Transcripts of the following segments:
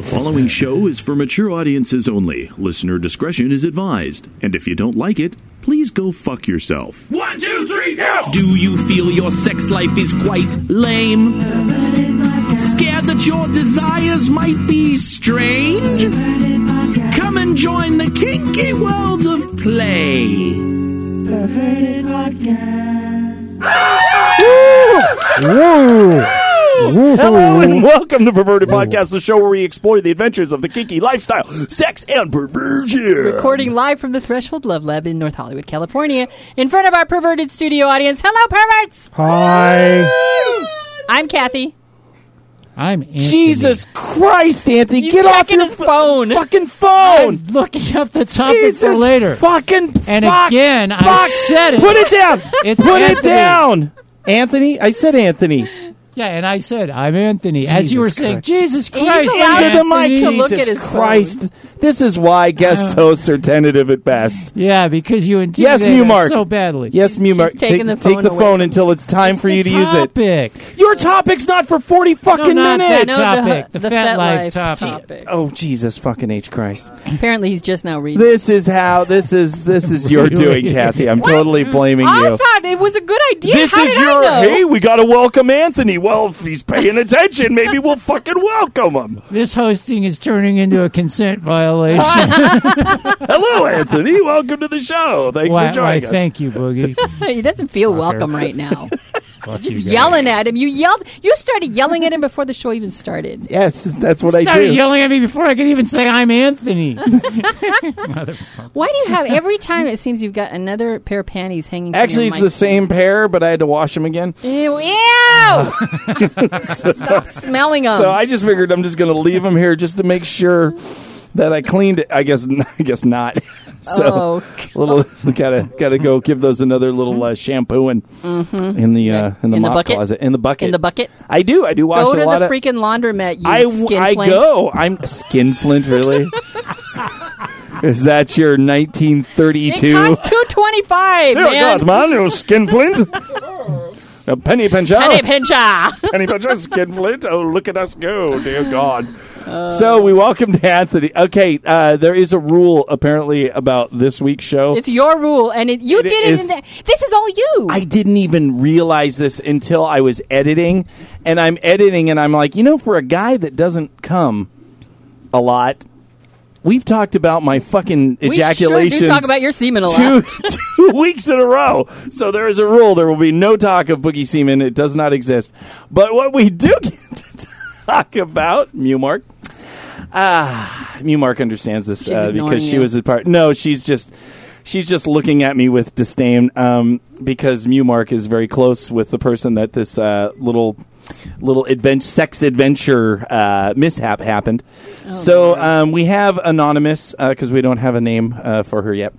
The following show is for mature audiences only. Listener discretion is advised. And if you don't like it, please go fuck yourself. One, two, three, go! Do you feel your sex life is quite lame? Scared that your desires might be strange? Come and join the kinky world of play. Hello and welcome to Perverted Podcast, the show where we explore the adventures of the kinky lifestyle, sex, and perversion. Recording live from the Threshold Love Lab in North Hollywood, California, in front of our perverted studio audience. Hello, perverts! Hi. I'm Kathy. I'm Anthony. Jesus Christ, Anthony, He's get off your phone. fucking phone. I'm looking up the topic Jesus for later. Fucking And fuck, again, I fuck. said it. Put it down. It's Put it down. Anthony, I said Anthony. Yeah, and I said I'm Anthony. As you were Jesus saying, Christ. Jesus He's Christ, allowed Into the mic, Anthony. to look Jesus at his Christ. This is why guest uh, hosts are tentative at best. Yeah, because you Yes, intimidated Mew us Mark. so badly. Yes, Mumark, taking take the take phone the away. phone until it's time for you to use it. topic. Your topic's not for 40 fucking not minutes. that No, topic, the FetLife topic. topic. Oh Jesus fucking H Christ! Apparently, he's just now reading. This is how this is this is your Really? doing, Kathy. I'm totally blaming you. I you. thought it was a good idea. This How is did your know? hey. We got to welcome Anthony. Well, if he's paying attention, maybe we'll fucking welcome him. This hosting is turning into a consent violation. Hello, Anthony. Welcome to the show. Thanks why, for joining why, us. thank you, Boogie. he doesn't feel Fucker. welcome right now. Fuck you yelling at him. You yelled. You started yelling at him before the show even started. yes, that's what I Started do. yelling at me before I could even say I'm Anthony. Motherfucker. Why do you have every time it seems you've got another pair of panties hanging? Actually, it's mic the same pair, but I had to wash them again. Ew! ew! Uh, Stop smelling them. So I just figured I'm just going to leave them here just to make sure that I cleaned it. I guess I guess not. so oh, little gotta gotta go give those another little uh, shampoo and in the uh, in the In the mop bucket? closet in the bucket in the bucket. I do I do wash Go a to the of. freaking laundromat. You I skin I flint. go. I'm skinflint. Really? Is that your It 1932? costs two twenty five. Dear man. God, man, you skinflint. A penny pincher. Penny pincher. Penny Pincher Skinflint. Oh, look at us go, dear God. so we welcomed Anthony. Okay, uh, there is a rule apparently about this week's show. It's your rule, and it, you It did it. is- In the, this is all you. I didn't even realize this until I was editing, and I'm editing, and I'm like, you know, for a guy that doesn't come a lot, we've talked about my fucking ejaculation. Sure talk about your semen a lot. two, two weeks in a row. So there is a rule. There will be no talk of boogie semen. It does not exist. But what we do get to talk about, Mewmark, ah, Mewmark understands this uh, because she you. was a part. No, she's just. She's just looking at me with disdain um, because Mewmark is very close with the person that this uh, little little advent- sex adventure uh, mishap happened. Oh, so um, we have anonymous because we don't have a name uh, for her yet.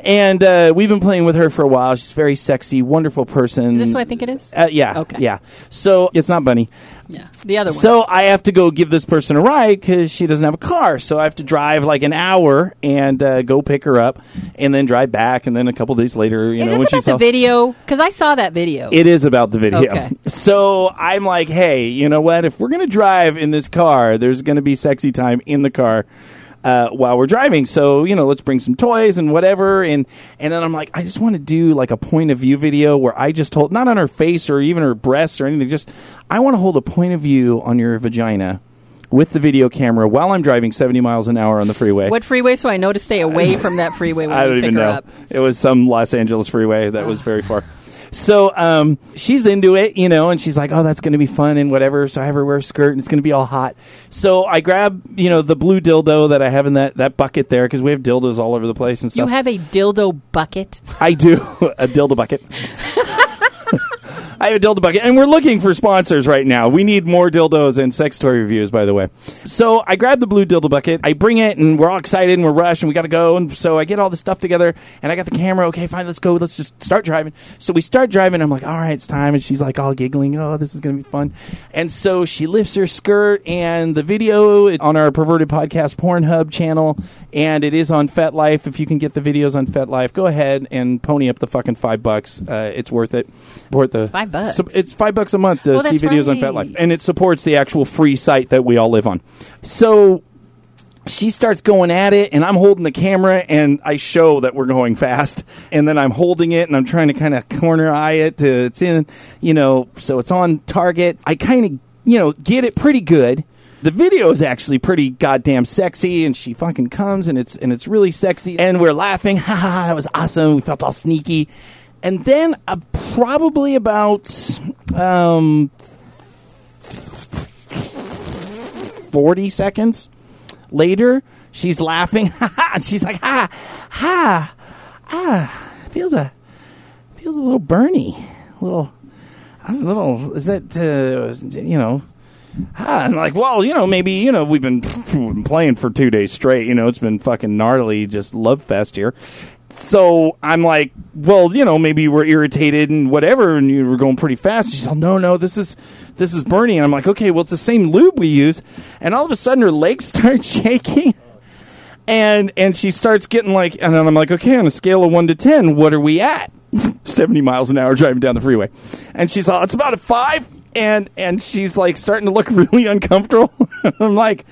And uh, we've been playing with her for a while. She's a very sexy, wonderful person. Is this what I think it is? Uh, yeah. Okay. Yeah. So it's not Bunny. Yeah, the other one. So I have to go give this person a ride because she doesn't have a car. So I have to drive like an hour and uh, go pick her up, and then drive back, and then a couple days later, you is know, when this she's about the all- video? Because I saw that video. it is about the video. Okay. So I'm like, hey, you know what? If we're going to drive in this car, there's going to be sexy time in the car. Uh, while we're driving, so you know, let's bring some toys and whatever, and and then I'm like, I just want to do like a point of view video where I just hold not on her face or even her breasts or anything, just I want to hold a point of view on your vagina with the video camera while I'm driving 70 miles an hour on the freeway. what freeway? So I know to stay away from that freeway when I don't even know. up. It was some Los Angeles freeway that was very far. So um, she's into it, you know, and she's like, "Oh, that's going to be fun and whatever." So I have her wear a skirt, and it's going to be all hot. So I grab, you know, the blue dildo that I have in that, that bucket there because we have dildos all over the place and stuff. You have a dildo bucket. I do a dildo bucket. I have a dildo bucket, and we're looking for sponsors right now. We need more dildos and sex toy reviews, by the way. So I grab the blue dildo bucket, I bring it, and we're all excited and we're rushed and we got to go. And so I get all the stuff together, and I got the camera. Okay, fine, let's go. Let's just start driving. So we start driving. I'm like, all right, it's time. And she's like, all giggling. Oh, this is to be fun. And so she lifts her skirt, and the video on our perverted podcast Pornhub channel, and it is on FetLife. If you can get the videos on FetLife, go ahead and pony up the fucking five bucks. Uh, it's worth it. Worth the Five five bucks. So it's five bucks a month to Oh, see videos on right. FetLife, and it supports the actual free site that we all live on. So she starts going at it, and I'm holding the camera, and I show that we're going fast, and then I'm holding it, and I'm trying to kind of corner eye it to it's in, you know, so it's on target. I kind of, you know, get it pretty good. The video is actually pretty goddamn sexy, and she fucking comes, and it's and it's really sexy, and we're laughing. Ha ha! ha, That was awesome. We felt all sneaky, and then uh, probably about um, forty seconds later, she's laughing, and she's like, "Ha ha ah!" Feels a feels a little burny, a little, a little. Is that uh, you know? Ah, I'm like, well, you know, maybe you know we've been playing for two days straight. You know, it's been fucking gnarly, just love fest here. So I'm like, well, you know, maybe you were irritated and whatever, and you were going pretty fast. She's like, no, no, this is this is Bernie. And I'm like, okay, well, it's the same lube we use. And all of a sudden, her legs start shaking, and and she starts getting like, and then I'm like, okay, on a scale of one to ten, what are we at? 70 miles an hour driving down the freeway, and she's all, it's about a five, and and she's like starting to look really uncomfortable. I'm like,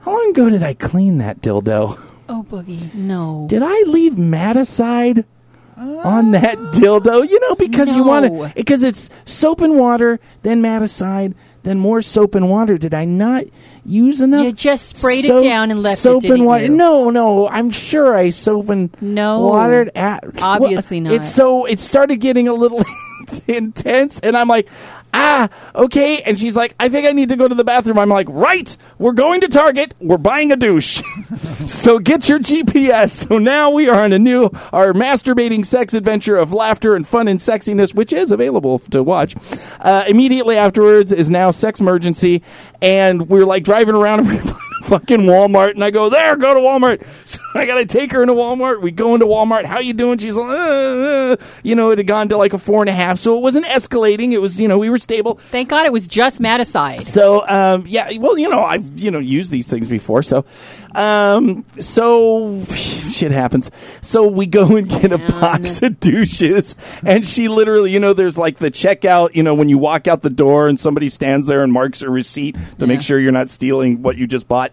how long ago did I clean that dildo? Oh, Boogie, no. did I leave Madacide on that oh. dildo? You know, because you want No. to, because it's soap and water, then Madacide, then more soap and water. Did I not use enough? You just sprayed it soap- down and left it, soap didn't and water. you? No, no, I'm sure I soap and No. watered at. Obviously not. It's so it started getting a little intense, and I'm like. Ah, okay. And she's like, I think I need to go to the bathroom. I'm like, right, we're going to Target. We're buying a douche. so get your GPS. So now we are on a new, our masturbating sex adventure of laughter and fun and sexiness, which is available to watch. Uh, immediately afterwards is now Sex Emergency. And we're like driving around fucking Walmart. And I go, there, go to Walmart. So I got to take her into Walmart. We go into Walmart. How you doing? She's like, uh, uh. you know, it had gone to like a four and a half. So it wasn't escalating. It was, you know, we were stable. Thank God it was just Madacide. So um, yeah, well, you know, I've you know used these things before, so um, so shit happens. So we go and get a box of douches, and she literally, you know, there's like the checkout, you know, when you walk out the door and somebody stands there and marks a receipt to make sure you're not stealing what you just bought.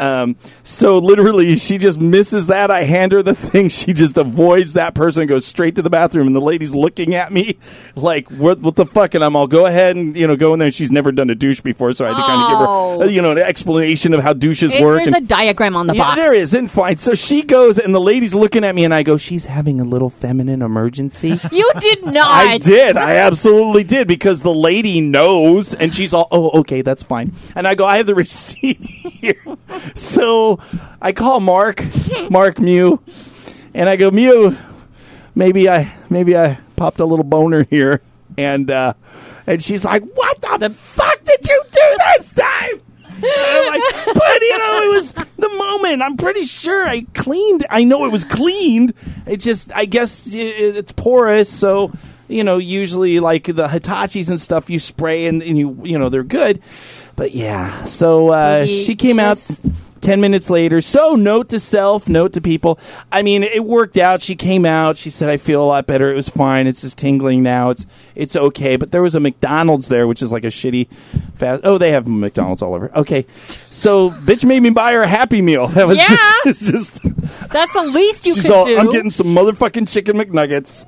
Um, so literally, she just misses that. I hand her the thing. She just avoids that person, and goes straight to the bathroom, and the lady's looking at me like, "What? What the fuck?" And I'm all, "Go ahead and you know go in there." She's never done a douche before, so I had to kind of give her, Oh. uh, you know, an explanation of how douches It- work. there's and- a diagram on the yeah, box. there is. And fine. So she goes, and the lady's looking at me, and I go, "She's having a little feminine emergency." You did not. I did. I absolutely did because the lady knows, and she's all, "Oh, okay, that's fine." And I go, "I have the receipt here." So I call Mark, Mark Mew, and I go, "Mew, maybe I, maybe I popped a little boner here," and uh, and she's like, "What the, fuck did you do this time?" Like, but you know, it was the moment. I'm pretty sure I cleaned. I know it was cleaned. It just, I guess, i it's porous. So, you know, usually like the Hitachis and stuff, you spray and, and you, you know, they're good. But yeah, so uh, she came out. 10 minutes later. So, note to self, note to people. I mean, it worked out. She came out. She said, I feel a lot better. It was fine. It's just tingling now. It's it's okay. But there was a McDonald's there, which is like a shitty fast. Oh, they have McDonald's all over. Okay. So, bitch made me buy her a Happy Meal. That was Yeah. just, just That's the least you she's could all, do. I'm getting some motherfucking chicken McNuggets.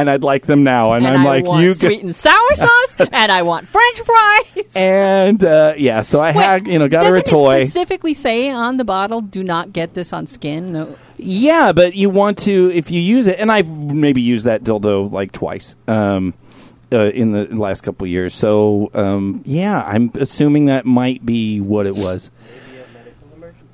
And I'd like them now. And, and I'm I like, you sweet and sour sauce, and I want French fries. And, uh, yeah, so I had, you know, got her a toy. Specifically say on the bottle, "Do not get this on skin." No. Yeah, but you want to if you use it, and I've maybe used that dildo like twice um, uh, in the last couple of years. So um, yeah, I'm assuming that might be what it was.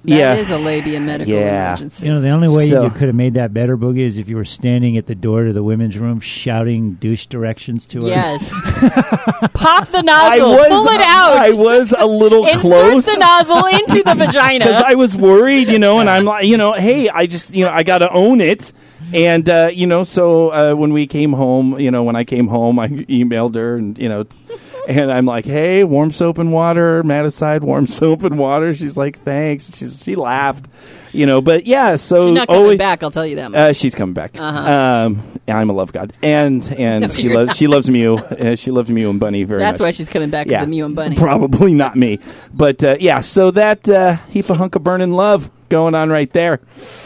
That yeah, is a labia medical Yeah. emergency. You know, the only way So- you could have made that better, Boogie, is if you were standing at the door to the women's room shouting douche directions to us. yes. Pop the I nozzle. was pull it out. I was a little Insert close. the nozzle into the vagina. because I was worried, you know, and I'm like, you know, hey, I just, you know, I got to own it. And, uh, you know, so uh, when we came home, you know, when I came home, I emailed her and, you know, t- and I'm like, "Hey, warm soap and water, Madacide, warm soap and water." She's like, "Thanks." She's she laughed, you know. But yeah, so She's not coming always- back. I'll tell you that. much. uh, she's coming back. Um, I'm a love god, and and No, she you're loves she loves Mew. Uh, she loves Mew and Bunny very much. That's much. why she's coming back. Yeah, the Mew and Bunny. Probably not me, but uh, yeah. So that uh, heap of hunk of burning love going on right there.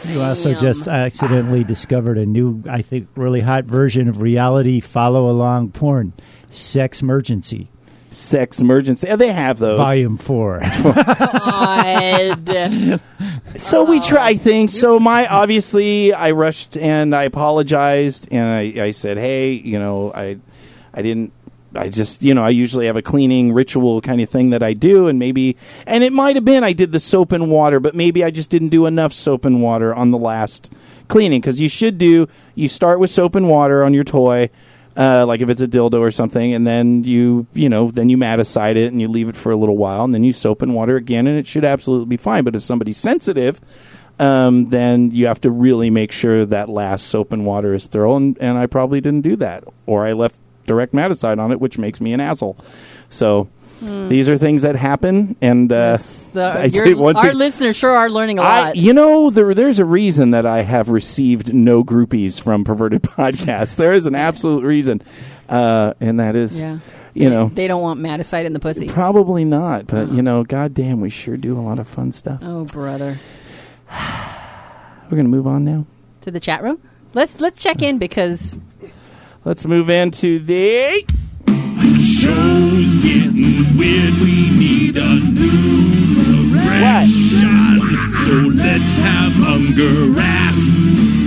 You also Damn. just accidentally discovered a new, I think, really hot version of reality follow along porn. Sex Emergency, Sex emergency. Yeah, they have those. Volume 4. God. So we oh. try things. So my obviously, I rushed and I apologized and I, I said, hey, you know, I, I didn't. I just, you know, I usually have a cleaning ritual kind of thing that I do, and maybe, and it might have been I did the soap and water, but maybe I just didn't do enough soap and water on the last cleaning because you should do. You start with soap and water on your toy, uh, like if it's a dildo or something, and then you, you know, then you madacide it and you leave it for a little while, and then you soap and water again, and it should absolutely be fine. But if somebody's sensitive, um, then you have to really make sure that last soap and water is thorough, and, and I probably didn't do that, or I left direct madacide on it, which makes me an asshole. So these are things that happen, and uh, The, I your- once our ag- listeners sure are learning a I, lot. you know, there, there's a reason that I have received no groupies from perverted podcasts. There is an absolute reason, uh, and that is, yeah. you know, They don't want madacide in the pussy. probably not. But you know, goddamn, we sure do a lot of fun stuff. Oh, brother. We're gonna move on now. To the chat room? Let's let's check in because Let's move into the. Show's getting weird. We need a new direction. So let's have Unger ask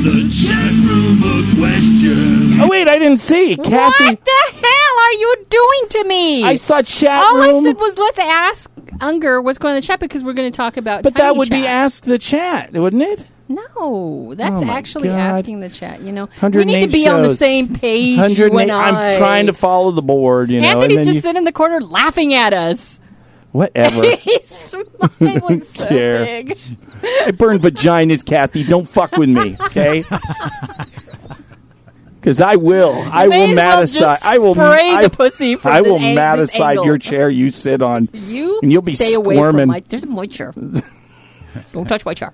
the chat room a question. Oh wait, I didn't see Kathy. what the hell are you doing to me? I saw chat All room, I said was let's ask Unger what's going on in the chat because we're going to talk about. but that Tiny would be Chat. ask the chat, wouldn't it? No, that's Oh actually God. asking the chat. You know, we need to be on the same page. I'm trying to follow the board, you know. Anthony's just you, sitting in the corner laughing at us. whatever. He's smiling so care. big. I burn vaginas, Kathy. Don't fuck with me, okay? Because I will. I will madacide. I will. spray I, the pussy from I will an- madacide your chair you sit on. You And you'll be stay away squirming. from my. There's moisture. Don't touch my chair.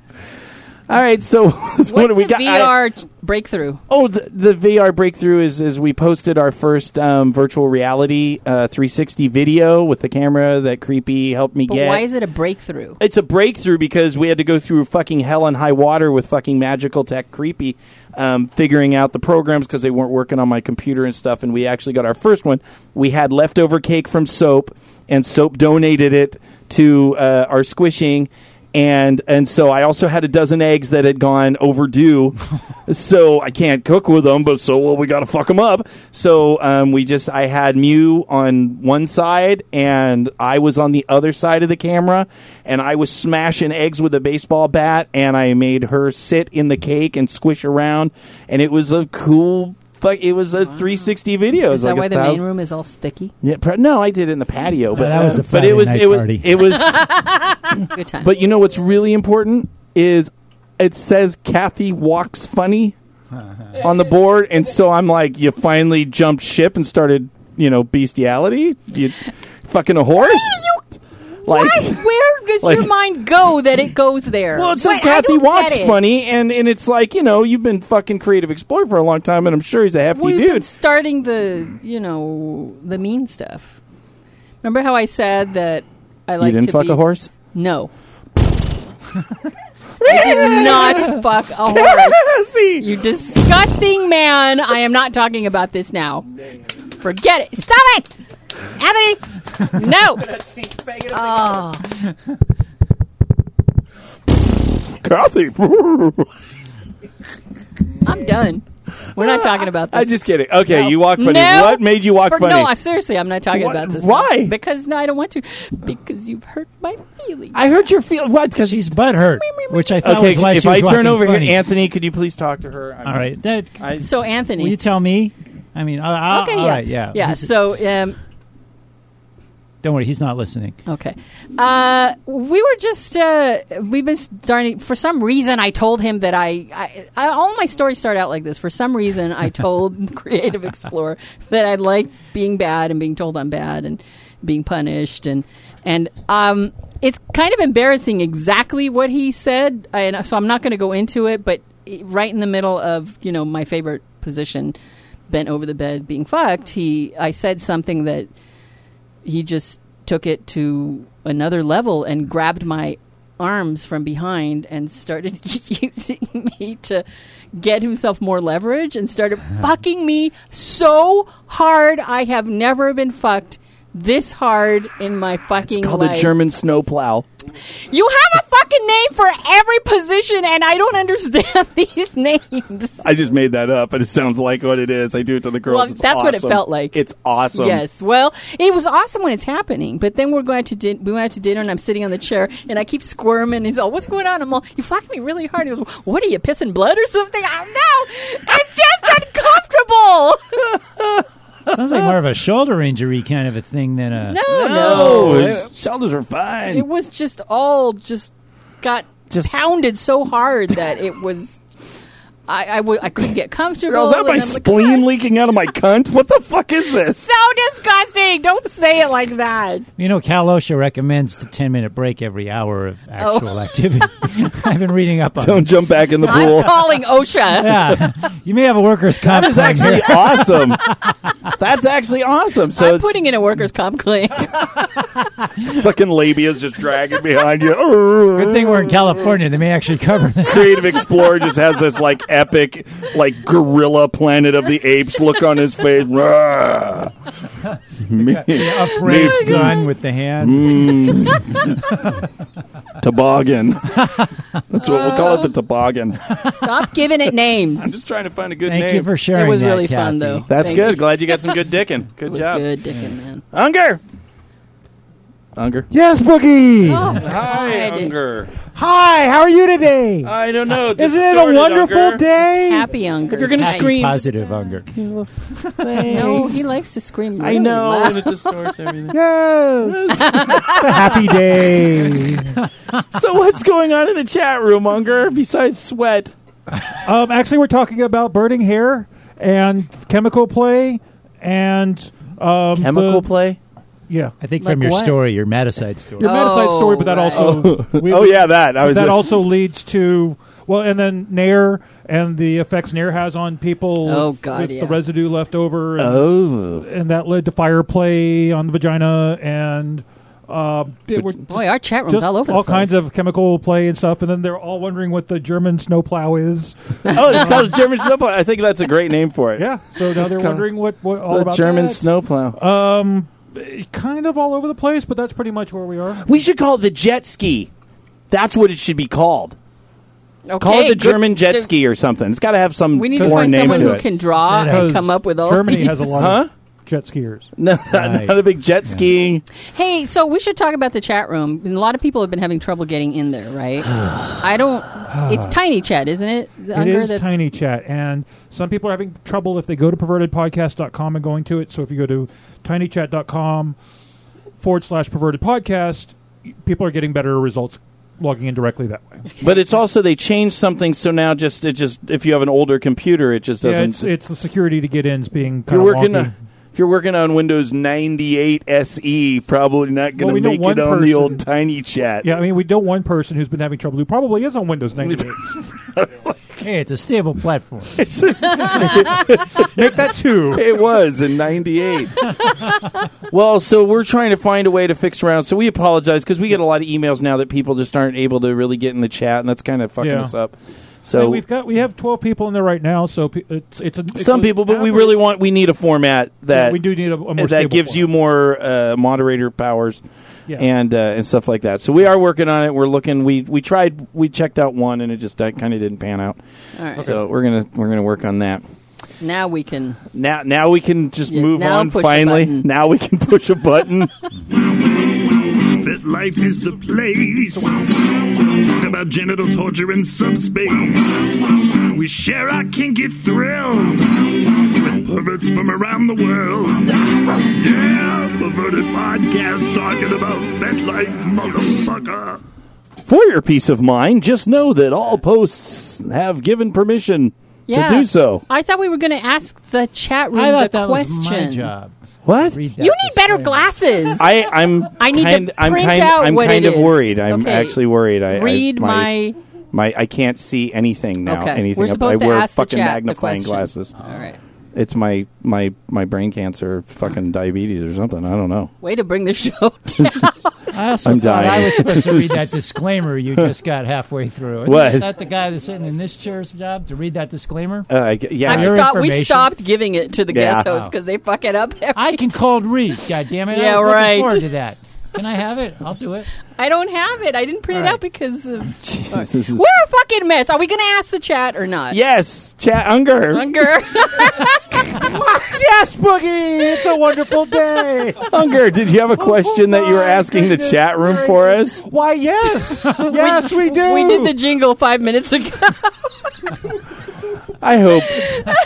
All right. So what do we got? I- VR breakthrough? Oh, the, the VR breakthrough is is we posted our first um, virtual reality uh, 360 video with the camera that creepy helped me But get. why is it a breakthrough? it's a breakthrough because we had to go through fucking hell and high water with fucking magical tech creepy um, figuring out the programs because they weren't working on my computer and stuff and we actually got our first one we had leftover cake from soap and soap donated it to uh, our squishing and and so I also had a dozen eggs that had gone overdue, so I can't cook with them. But so well, we got to fuck them up. So um, we just I had Mew on one side, and I was on the other side of the camera, and I was smashing eggs with a baseball bat, and I made her sit in the cake and squish around, and it was a cool. Fuck, it was a 360 video. Is that like why a the main room is all sticky? Yeah, pre- no, I did it in the patio, but oh, that was the uh, but it was it was party. it was. Good time. But you know what's really important is it says Kathy walks funny on the board, and so I'm like, you finally jumped ship and started, you know, bestiality. You fucking a horse. Like, Why? Where does like- your mind go that it goes there? well, it says Wait, Kathy don't walks get it. funny, and and it's like, you know, you've been fucking creative explorer for a long time, and I'm sure he's a hefty been dude. starting the, you know, the mean stuff. Remember how I said that I like you didn't to fuck be a horse. No. I did not fuck a horse. See, You disgusting man. I am not talking about this now. Forget it. Stop it. Anthony. No. Oh. Kathy. I'm done. We're not talking about this. I'm just kidding. Okay, No. you walk funny. No. What made you walk For- funny? No, I, seriously, I'm not talking What- about this. why? Because no, I don't want to. Because you've hurt my feelings. I heard your feel. What? Because She's butthurt, which I thought Okay, was why if she was I turn over funny. here, Anthony, could you please talk to her? I'm- All right, that, I, so Anthony. will you tell me? I mean, uh, uh, okay, all yeah, right, yeah, yeah. This is- So um, Don't worry, he's not listening. Okay. Uh, we were just uh, we've been starting. For some reason, I told him that I, I, I all my stories start out like this. For some reason, I told Creative Explorer that I like being bad and being told I'm bad and being punished and and um, it's kind of embarrassing exactly what he said. And so I'm not going to go into it, but right in the middle of you know my favorite position, bent over the bed being fucked, he I said something that he just took it to another level and grabbed my arms from behind and started using me to get himself more leverage and started fucking me so hard I have never been fucked this hard in my fucking It's called life. a German snowplow. You have a fucking name for every position and I don't understand these names. I just made that up, but it sounds like what it is. I do it to the girls. Well, It's that's what it felt like. It's awesome. Yes. Well, it was awesome when it's happening, but then we're going to din- we went out to dinner and I'm sitting on the chair and I keep squirming. And he's all, "What's going on?" I'm all, "You fucked me really hard." He goes, "What are you pissing blood or something?" I'm no, it's just uncomfortable. Sounds like more of a shoulder injury kind of a thing than a. No, No, no, his shoulders are fine. it was just all just got Just- pounded so hard that it was. I I, w- I couldn't get comfortable. Girl, is that my I'm like, spleen leaking out of my cunt? What the fuck is this? So disgusting! Don't say it like that. You know, Cal OSHA recommends a 10 minute break every hour of oh. actual activity. I've been reading up on Don't it. jump back in the pool. I'm calling OSHA. Yeah. You may have a workers' comp. That is claim actually awesome. That's actually awesome. So I'm it's putting in a workers' comp claim. fucking labia's just dragging behind you. Good thing we're in California. They may actually cover that. Creative Explorer just has this like epic, like gorilla Planet of the Apes look on his face. Rah. Me, Upraised me- gun with the hand. Mm. toboggan. That's what we'll call it. The toboggan. Stop giving it names. I'm just trying to find a good Thank name. you for sharing It was that, really Kathy. fun, though. That's Thank good. you. Glad you got some good dicking. Good It was job. good, Dickin, man. Unger. Unger. Yes, Boogie. Oh, Hi, God. Unger. Hi, how are you today? I don't know. Isn't it a Distorted, wonderful Unger. day? Happy Unger. If you're gonna Hi. scream- Positive Unger. No, Thanks. he likes to scream. I really know, loud. and it distorts everything. Yes. Happy day. so, what's going on in the chat room, Unger? Besides sweat, Um, actually, we're talking about burning hair and chemical play and um, chemical the- play. Yeah, I think Like from your what? story, your Madacide story. your Oh, Madacide story, but that right. also we- oh yeah, that I was. that also leads to well, and then Nair and the effects Nair has on people. Oh, God, with yeah. the residue left over. And, oh, and that led to fire play on the vagina and uh, it were Boy, our chat room's just all over all the place. kinds of chemical play and stuff. And then they're all wondering what the German snowplow is. oh, it's called a German snowplow. I think that's a great name for it. Yeah, so now they're kinda- wondering what, what all the about German that. snowplow. Um, Eh, kind of all over the place, but that's pretty much where we are. we should call it the jet ski. That's what it should be called. Okay, Call it the good- German jet ski or something. It's got to have some We need to foreign find name someone to who it. can draw Because and come up with all Germany these. has a lot Huh? of jet skiers. No, not, Right. not a big jet skiing. Hey, so we should talk about the chat room. A lot of people have been having trouble getting in there, right? I don't. It's tiny chat, isn't it? It is tiny chat, and some people are having trouble if they go to pervertedpodcast.com and going to it. So if you go to tinychat.com forward slash perverted podcast, people are getting better results logging in directly that way. But it's also they changed something, so now just it just if you have an older computer, it just doesn't. it's it's the security to get in is being kind you're of working, wonky. On, if you're working on Windows 98 SE, probably not going Well, to we make it on the old tiny chat. Yeah, I mean, we know one person who's been having trouble who probably is on Windows 98. Hey, it's a stable platform. Just- Make that two. it was in 98. well, so we're trying to find a way to fix around. So we apologize because we get a lot of emails now that people just aren't able to really get in the chat, and that's kind of fucking Yeah. us up. And So we've got we have 12 people in there right now, so pe- it's it's, a, it's some a people, but we really want we need a format yeah, that we do need a, a more that stable gives you more uh, moderator powers Yeah. and uh, and stuff like that. So we are working on it. We're looking. We we tried. We checked out one, and it just kind of didn't pan out. All right. So we're gonna we're gonna work on that. Now we can. Now now we can just Yeah, move on. Finally, now we can push a button. FetLife is the place. Talk about genital torture in subspace. We share our kinky thrills with perverts from around the world. Yeah, perverted podcast talking about that life, motherfucker. For your peace of mind, just know that all posts have given permission Yeah. to do so. I thought we were going to ask the chat room I thought the that question. was my job. What? You need better glasses. I, I'm I need to kind, I'm print kind, out I'm what kind it of is. worried. I'm Okay. actually worried. I, I- Read my. my I can't see anything now. Okay. Anything. We're supposed I to wear ask the fucking chat the magnifying question. glasses. All right. It's my my my brain cancer, fucking diabetes or something. I don't know. Way to bring the show down. I also I'm thought I was supposed to read that disclaimer you just got halfway through. Isn't What? that the guy that's sitting in this chair's job to read that disclaimer? Uh, I g- yeah. I'm Your stop- we information. stopped giving it to the Yeah. guest hosts because they fuck it up. every I can cold read. God damn it! Yeah, I was right. looking forward to that. Can I have it? I'll do it. I don't have it. I didn't print All it right. out because of. Jesus, this is We're a fucking mess. Are we going to ask the chat or not? yes, chat Unger. Unger. Yes, Boogie! It's a wonderful day. Unger, did you have a oh question that you were my asking the chat room for us? Why? Yes, yes, we do. we did the jingle five minutes ago. I hope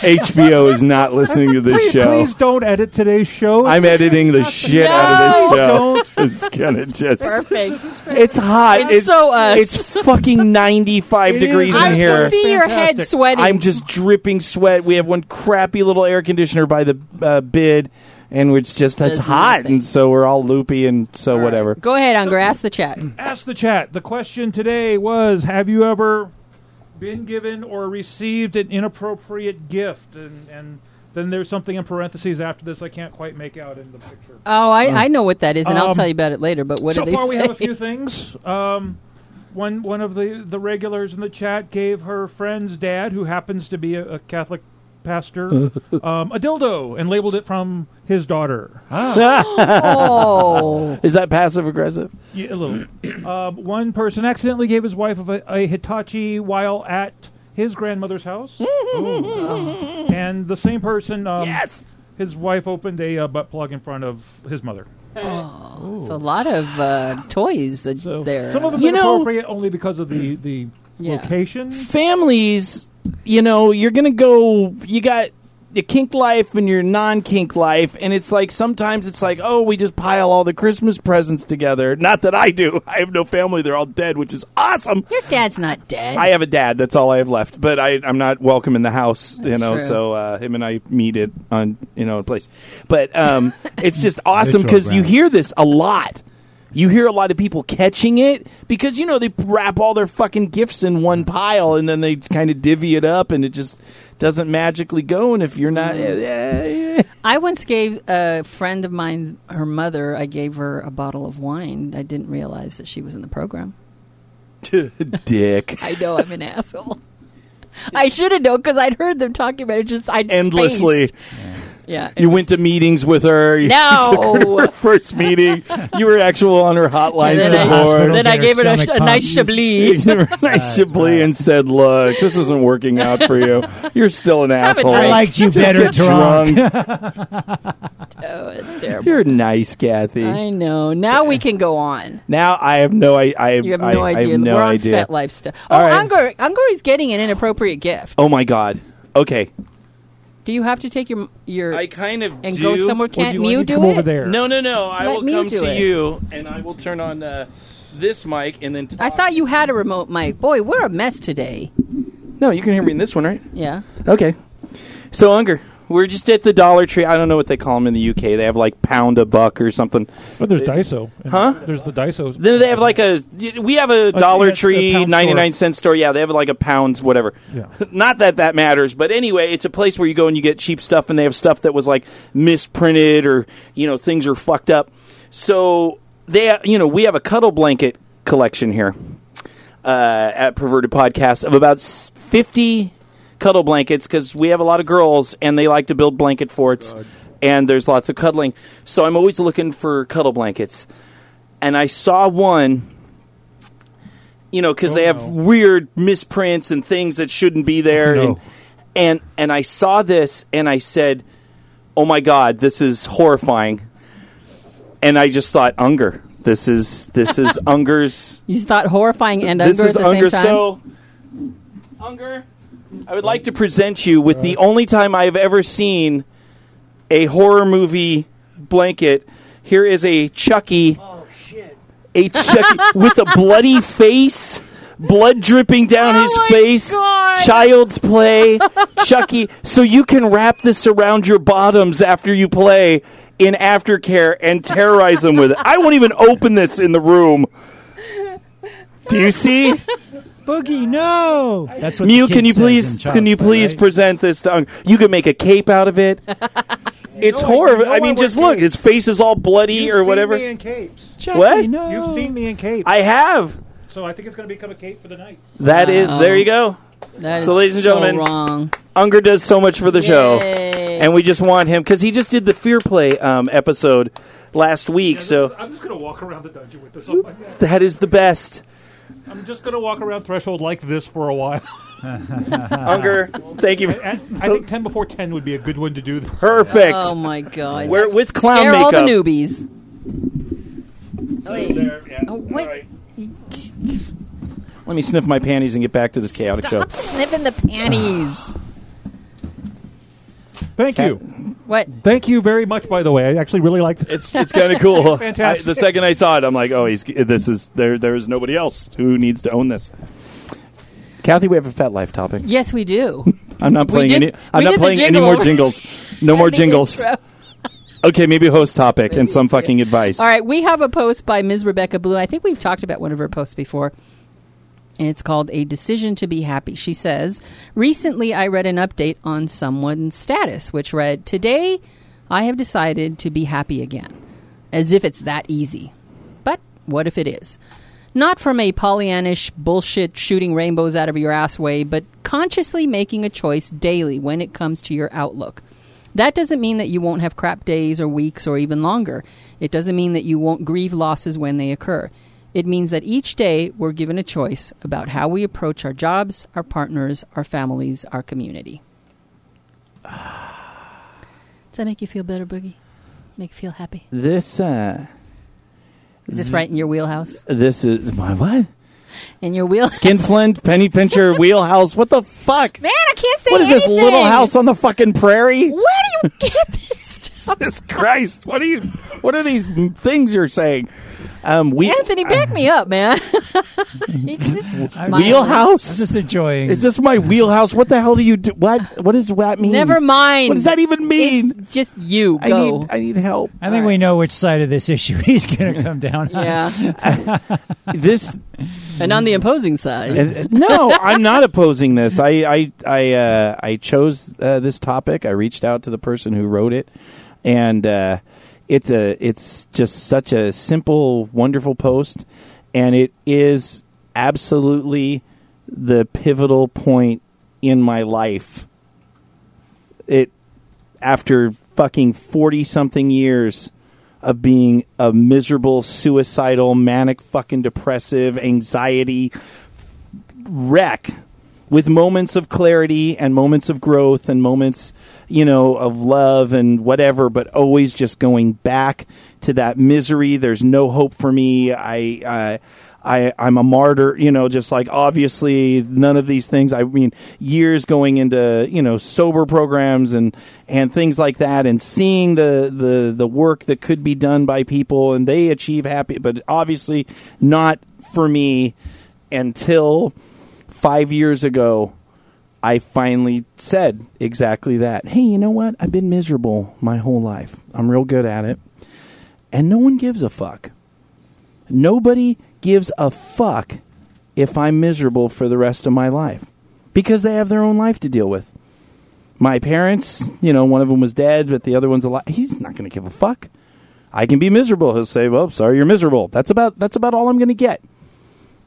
HBO is not listening to this Please, show. please don't edit today's show. I'm editing the shit out of this No, show. It's gonna just. Perfect. It's hot. It's so us. It's fucking 95 It degrees is. in I here. can see your head sweating. I'm just dripping sweat. We have one crappy little air conditioner by the uh, bid, and it's just it's Does hot, nothing. and so we're all loopy, and so All right. whatever. Go ahead, Unger. Ask the chat. Ask the chat. The question today was Have you ever been given or received an inappropriate gift? And, and then there's something in parentheses after this I can't quite make out in the picture. Oh, I, I know what that is, and I'll Um, tell you about it later. But what so do they far, say? we have a few things. Um, one one of the, the regulars in the chat gave her friend's dad, who happens to be a, a Catholic pastor, um, a dildo and labeled it from his daughter. oh, Is that passive aggressive? Yeah, a little. um, one person accidentally gave his wife a, a Hitachi while at his grandmother's house. Oh. And the same person, um, Yes. his wife opened a uh, butt plug in front of his mother. it's a lot of uh, toys that So there. some of them You know- inappropriate only because of the the Yeah. location. Families, you know, you're gonna go. You got your kink life and your non-kink life, and it's like sometimes it's like, oh, we just pile all the Christmas presents together. Not that I do. I have no family; they're all dead, which is awesome. Your dad's not dead. I have a dad. That's all I have left. But I, I'm not welcome in the house, you know. true. So uh, him and I meet it on, you know, a place. But um, it's just awesome because you hear this a lot. You hear a lot of people catching it because you know they wrap all their fucking gifts in one pile and then they kind of divvy it up and it just doesn't magically go. And if you're not, I once gave a friend of mine, her mother, I gave her a bottle of wine. I didn't realize that she was in the program. dick, I know I'm an asshole. I should have known because I'd heard them talking about it. Just I endlessly. Yeah. It You was- went to meetings with her. You No. took her to her first meeting. You were actual on her hotline then, Hospital I, support. then I gave her a, stomach a nice pumped. chablis. You were nice Chablis and said, "Look, this isn't working out for you. You're still an a asshole. I liked you Just better get drunk. Oh, it's terrible. You're nice, Kathy. I know. Now we can go on. now I have no, I, I, You have no I idea. have no We're on idea. FetLife stuff. Oh, All right. Unger, Unger is getting an inappropriate gift. Oh my God. Okay, Do you have to take your your I kind of and do. go somewhere? Can't you you do come it? over there? No, no, no. I Let will come to it. you, and I will turn on uh, this mic, and then. I thought you had a remote mic. Boy, we're a mess today. No, you can hear me in this one, right? Yeah. Okay. So Unger, we're just at the Dollar Tree. I don't know what they call them in the UK. They have like pound a buck or something. But there's Daiso. Huh? There's the Daiso. Then they have like a. We have a Dollar Tree ninety nine cent store. Yeah, they have like a pound whatever. Yeah. Not that that matters, but anyway, it's a place where you go and you get cheap stuff, and they have stuff that was like misprinted or you know things are fucked up. So they, you know, we have a cuddle blanket collection here uh, at Perverted Podcast of about fifty cuddle blankets because we have a lot of girls and they like to build blanket forts, and there's lots of cuddling. So I'm always looking for cuddle blankets, and I saw one you know, because Oh, they have no. weird misprints and things that shouldn't be there. No. And, and and I saw this and I said, "Oh my God, this is horrifying." And I just thought, "Unger, this is this is Unger's. You thought horrifying and This is at the Unger." same time. So, Unger, I would like to present you with the only time I have ever seen a horror movie blanket. Here is a Chucky. Oh shit! A Chucky with a bloody face, blood dripping down Oh his my face. God. Child's play, Chucky. So you can wrap this around your bottoms after you play in aftercare and terrorize them with it. I won't even open this in the room. Do you see? Boogie, no. That's what Mew, can you please can you please right? present this to Ung- You can make a cape out of it. It's know I- horrible. you I I mean, wear just look, his face is all bloody or whatever. in capes. Chucky, What? No. You've seen me in capes. I have. so I think it's going to become a cape for the night. That is. Wow. There you go. That So, is ladies and so gentlemen, wrong. Unger does so much for the show, and we just want him because he just did the Fear Play um, episode last week. So I'm just going to walk around the dungeon with this on my that is the best. I'm just going to walk around Threshold like this for a while. Unger, thank you. And I think 10 before 10 would be a good one to do this. Perfect. Oh my god. We're with clown Scare all the newbies. Wait. There, yeah. Oh, wait. All right. Let me sniff my panties and get back to this chaotic Stop show. sniffing the panties. Thank Cat- you. what? Thank you very much, by the way. I actually really liked it. It's it's kind of cool. Fantastic. I, the second I saw it, I'm like, oh, he's this is there. There is nobody else who needs to own this. Kathy, we have a FetLife topic. Yes, we do. I'm not playing did- any. I'm we not the playing any jingle. more jingles. No more jingles. intro. Okay, maybe host topic and some fucking advice. All right, we have a post by Ms. Rebecca Blue. I think we've talked about one of her posts before. And it's called A Decision to Be Happy. She says, Recently I read an update on someone's status, which read, Today I have decided to be happy again. As if it's that easy. But what if it is? Not from a Pollyannish bullshit shooting rainbows out of your ass way, but consciously making a choice daily when it comes to your outlook. That doesn't mean that you won't have crap days or weeks or even longer. It doesn't mean that you won't grieve losses when they occur. It means that each day we're given a choice about how we approach our jobs, our partners, our families, our community. Does that make you feel better, Boogie? Make you feel happy? This uh, Is this right in your wheelhouse? this is my what? In your wheelhouse? Skinflint, penny pincher, wheelhouse. What the fuck? Man, I can't say What is this little house on the fucking prairie? Where do you get this stuff? Jesus Christ! What are you? What are these things you're saying? Um, we Anthony, back me up, man. You just wheelhouse. I'm just enjoying. Is this my wheelhouse? What the hell do you do? What? What does that mean? Never mind. What does that even mean? It's just you. I Go. need. I need help. I think we know which side of this issue he's going to come down on. yeah. This. and on the opposing side. no, I'm not opposing this. I I I uh, I chose uh, this topic. I reached out to the person who wrote it, and uh, it's a it's just such a simple, wonderful post, and it is absolutely the pivotal point in my life. It after fucking 40 something years of being a miserable, suicidal, manic, fucking depressive, anxiety wreck with moments of clarity and moments of growth and moments, you know, of love and whatever, but always just going back to that misery. There's no hope for me. I, uh, I, I'm a martyr, you know, just like obviously none of these things. I mean, years going into, you know, sober programs and, and things like that and seeing the, the, the work that could be done by people and they achieve happy, but obviously not for me until five years ago, I finally said exactly that. Hey, you know what? I've been miserable my whole life. I'm real good at it. And no one gives a fuck. Nobody gives a fuck if I'm miserable for the rest of my life because they have their own life to deal with. My parents, you know, one of them was dead, but the other one's alive. He's not going to give a fuck. I can be miserable. He'll say, "Well, sorry, you're miserable." That's about that's about all I'm going to get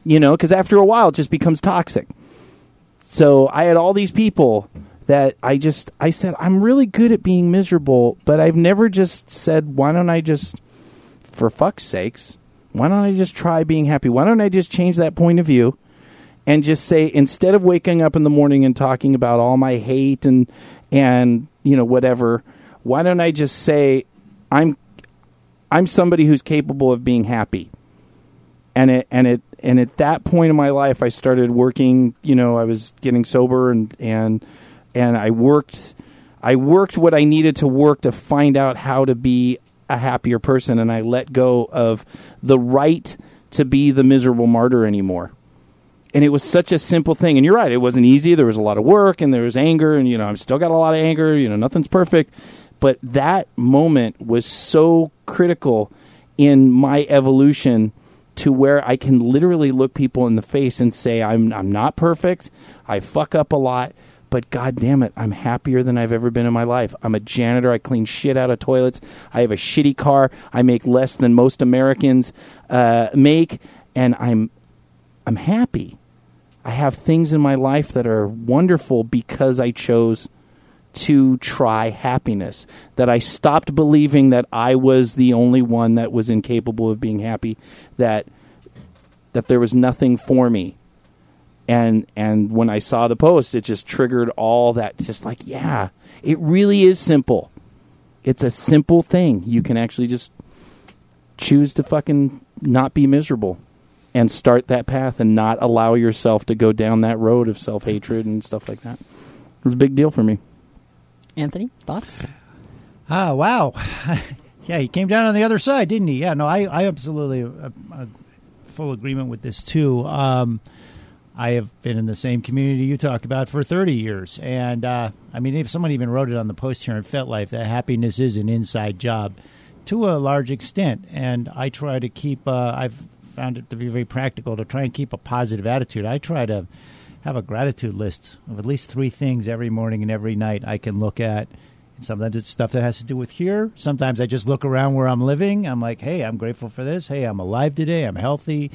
you know, because after a while it just becomes toxic. So I had all these people that I just I said I'm really good at being miserable, but I've never just said why don't I just for fuck's sakes, why don't I just try being happy? Why don't I just change that point of view and just say instead of waking up in the morning and talking about all my hate and and you know whatever, why don't I just say I'm I'm somebody who's capable of being happy and it and it and at that point in my life I started working you know I was getting sober and and and I worked I worked what I needed to work to find out how to be a happier person, and I let go of the right to be the miserable martyr anymore. And it was such a simple thing. And you're right, it wasn't easy. There was a lot of work and there was anger, and, you know, I've still got a lot of anger. You know, nothing's perfect. But that moment was so critical in my evolution to where I can literally look people in the face and say, I'm, I'm not perfect. I fuck up a lot. But god damn it, I'm happier than I've ever been in my life. I'm a janitor. I clean shit out of toilets. I have a shitty car. I make less than most Americans uh, make, and I'm I'm happy. I have things in my life that are wonderful because I chose to try happiness. That I stopped believing that I was the only one that was incapable of being happy. That that there was nothing for me. And and when I saw the post, it just triggered all that. Just like, yeah, it really is simple. It's a simple thing. You can actually just choose to fucking not be miserable and start that path and not allow yourself to go down that road of self hatred and stuff like that. It was a big deal for me. Anthony, thoughts? Ah, wow. yeah, he came down on the other side, didn't he? Yeah, no, I, I absolutely uh, uh, full agreement with this too. Um, I have been in the same community you talk about for 30 years. And uh, I mean, if someone even wrote it on the post here in FetLife, that happiness is an inside job to a large extent. And I try to keep, uh, I've found it to be very practical to try and keep a positive attitude. I try to have a gratitude list of at least three things every morning and every night I can look at. And sometimes it's stuff that has to do with here. Sometimes I just look around where I'm living. I'm like, hey, I'm grateful for this. Hey, I'm alive today. I'm healthy.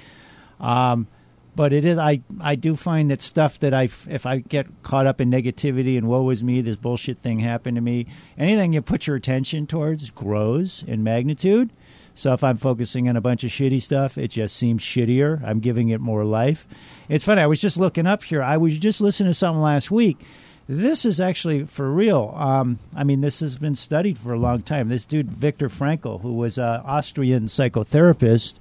Um, but it is I I do find that stuff that I if I get caught up in negativity and woe is me, this bullshit thing happened to me. Anything you put your attention towards grows in magnitude. So if I'm focusing on a bunch of shitty stuff, it just seems shittier. I'm giving it more life. It's funny. I was just looking up here. I was just listening to something last week. This is actually for real. Um, I mean, this has been studied for a long time. This dude, Viktor Frankl, who was an Austrian psychotherapist,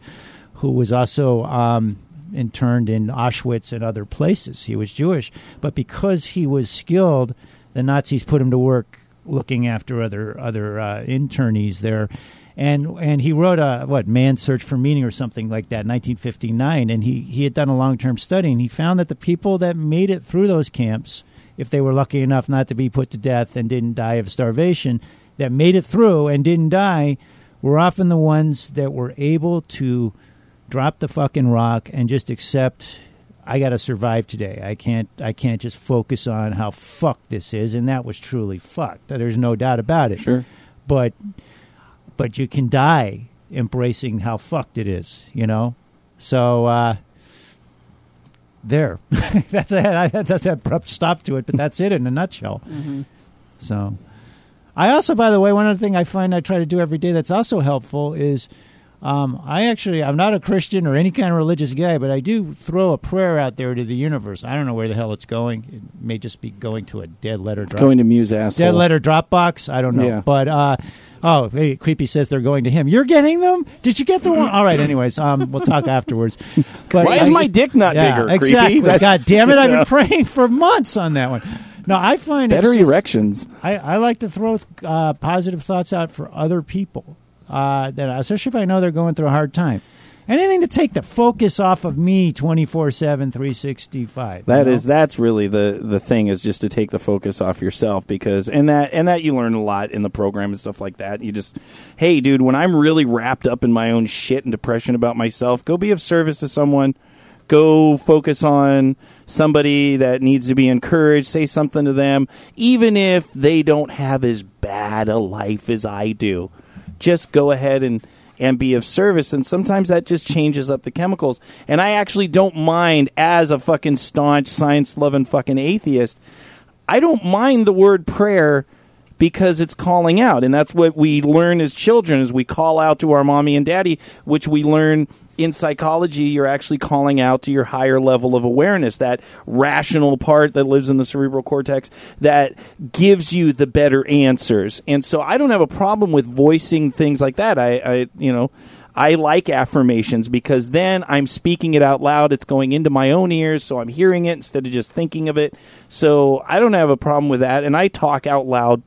who was also um, interned in Auschwitz and other places. He was Jewish, but because he was skilled, the Nazis put him to work looking after other other uh, internees there. And and he wrote a what Man's Search for Meaning or something like that, 1959. And he he had done a long term study, and he found that the people that made it through those camps, if they were lucky enough not to be put to death and didn't die of starvation, that made it through and didn't die, were often the ones that were able to drop the fucking rock and just accept I got to survive today. I can't I can't just focus on how fucked this is and that was truly fucked. There's no doubt about it. Sure. But but you can die embracing how fucked it is, you know? So uh there. that's a that's an abrupt stop to it, but that's it in a nutshell. So I also, by the way, one other thing I find I try to do every day that's also helpful is um, I actually I'm not a Christian or any kind of religious guy, but I do throw a prayer out there to the universe. I don't know where the hell it's going. It may just be going to a dead letter drop. Going to Muse asshole. dead letter Dropbox. I don't know, Yeah. but uh, oh, hey, creepy says they're going to him. You're getting them? Did you get the one? All right. Anyways, um, we'll talk afterwards. But Why is I- my dick not yeah, bigger? Exactly. God damn it! I've been praying for months on that one. No, I find Better it's just- erections. I, I like to throw uh, positive thoughts out for other people, uh, that especially if I know they're going through a hard time. Anything to take the focus off of me 24 7, 365. That you is that's really the the thing is just to take the focus off yourself because and that and that you learn a lot in the program and stuff like that. You just hey dude, when I'm really wrapped up in my own shit and depression about myself, go be of service to someone. Go focus on somebody that needs to be encouraged, say something to them even if they don't have as bad a life as I do. Just go ahead and and be of service. And sometimes that just changes up the chemicals. And I actually don't mind, as a fucking staunch, science loving fucking atheist, I don't mind the word prayer because it's calling out. And that's what we learn as children is we call out to our mommy and daddy, which we learn in psychology, you're actually calling out to your higher level of awareness, that rational part that lives in the cerebral cortex that gives you the better answers. And so I don't have a problem with voicing things like that. I, I you know, I like affirmations because then I'm speaking it out loud. It's going into my own ears, so I'm hearing it instead of just thinking of it. So I don't have a problem with that, and I talk out loud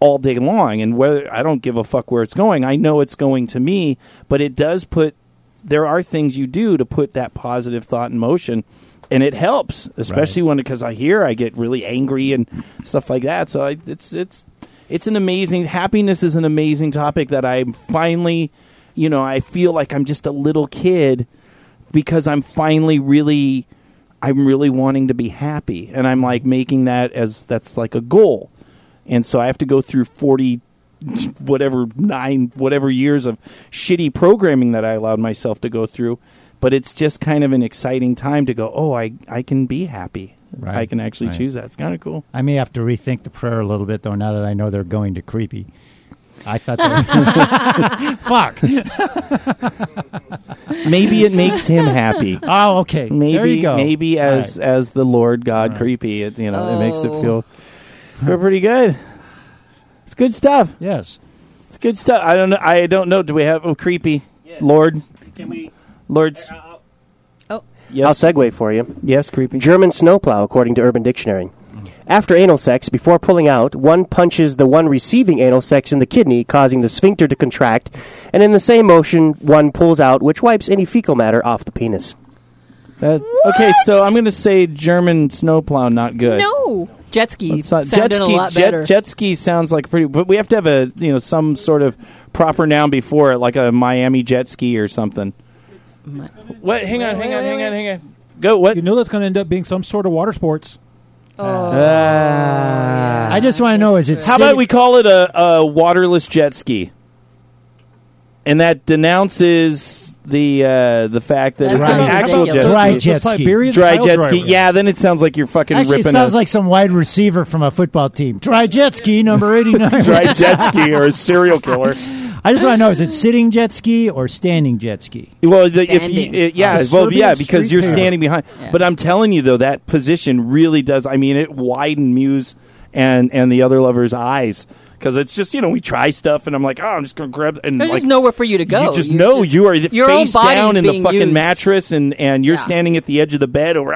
all day long. And whether I don't give a fuck where it's going, I know it's going to me. But it does put. There are things you do to put that positive thought in motion. And it helps, especially when because I hear I get really angry and stuff like that. So I, it's it's it's an amazing happiness is an amazing topic that I'm finally, you know, I feel like I'm just a little kid because I'm finally really I'm really wanting to be happy and I'm like making that as that's like a goal. And so I have to go through 40 whatever 9 whatever years of shitty programming that I allowed myself to go through, but it's just kind of an exciting time to go, "Oh, I I can be happy." Right, I can actually right. choose that. It's kind of cool. I may have to rethink the prayer a little bit though. Now that I know they're going to creepy, I thought. They Fuck. Maybe it makes him happy. Oh, okay. maybe there you go. maybe as right. as the Lord God creepy, it you know it makes it Oh. feel feel pretty good. It's good stuff. yes. It's good stuff. I don't know. I don't know. Do we have oh creepy Lord? Can we? Lord's Oh, yes I'll segue for you. yes creepy. German snowplow, according to Urban Dictionary. After anal sex, before pulling out, one punches the one receiving anal sex in the kidney, causing the sphincter to contract, and in the same motion, one pulls out, which wipes any fecal matter off the penis. That's, okay, so I'm going to say German snowplow not good. no. Jet ski Let's not- sounded jet ski. a lot better. Jet, jet ski sounds like pretty, but we have to have a you know some sort of proper noun before it, like a Miami jet ski or something. What? Hang on, hang on, hang on, hang on. Go. What? You know that's going to end up being some sort of water sports. oh. Uh, I just want to know: is it? How about we call it a, a waterless jet ski? And that denounces the uh, the fact that That's it's an Right. actual jet ridiculous. Dry ski. jet The ski. Siberian Dry pile jet ski. driver. Yeah, then it sounds like you're fucking Actually, it ripping sounds a like some wide receiver from a football team. Dry jet ski number eighty-nine. dry jet ski or a serial killer. I just want to know: is it sitting jet ski or standing jet ski? Well, the, if you, Standing. it, yeah, Uh, well, Serbian yeah, because street you're hair. standing behind. Yeah. But I'm telling you though, that position really does. I mean, it widened Muse and and the other lovers' eyes because it's just you know we try stuff and I'm like, oh, I'm just gonna grab and There's like just nowhere for you to go. You just You know just- you are your own face down in the fucking used. mattress and and you're Yeah. standing at the edge of the bed. Or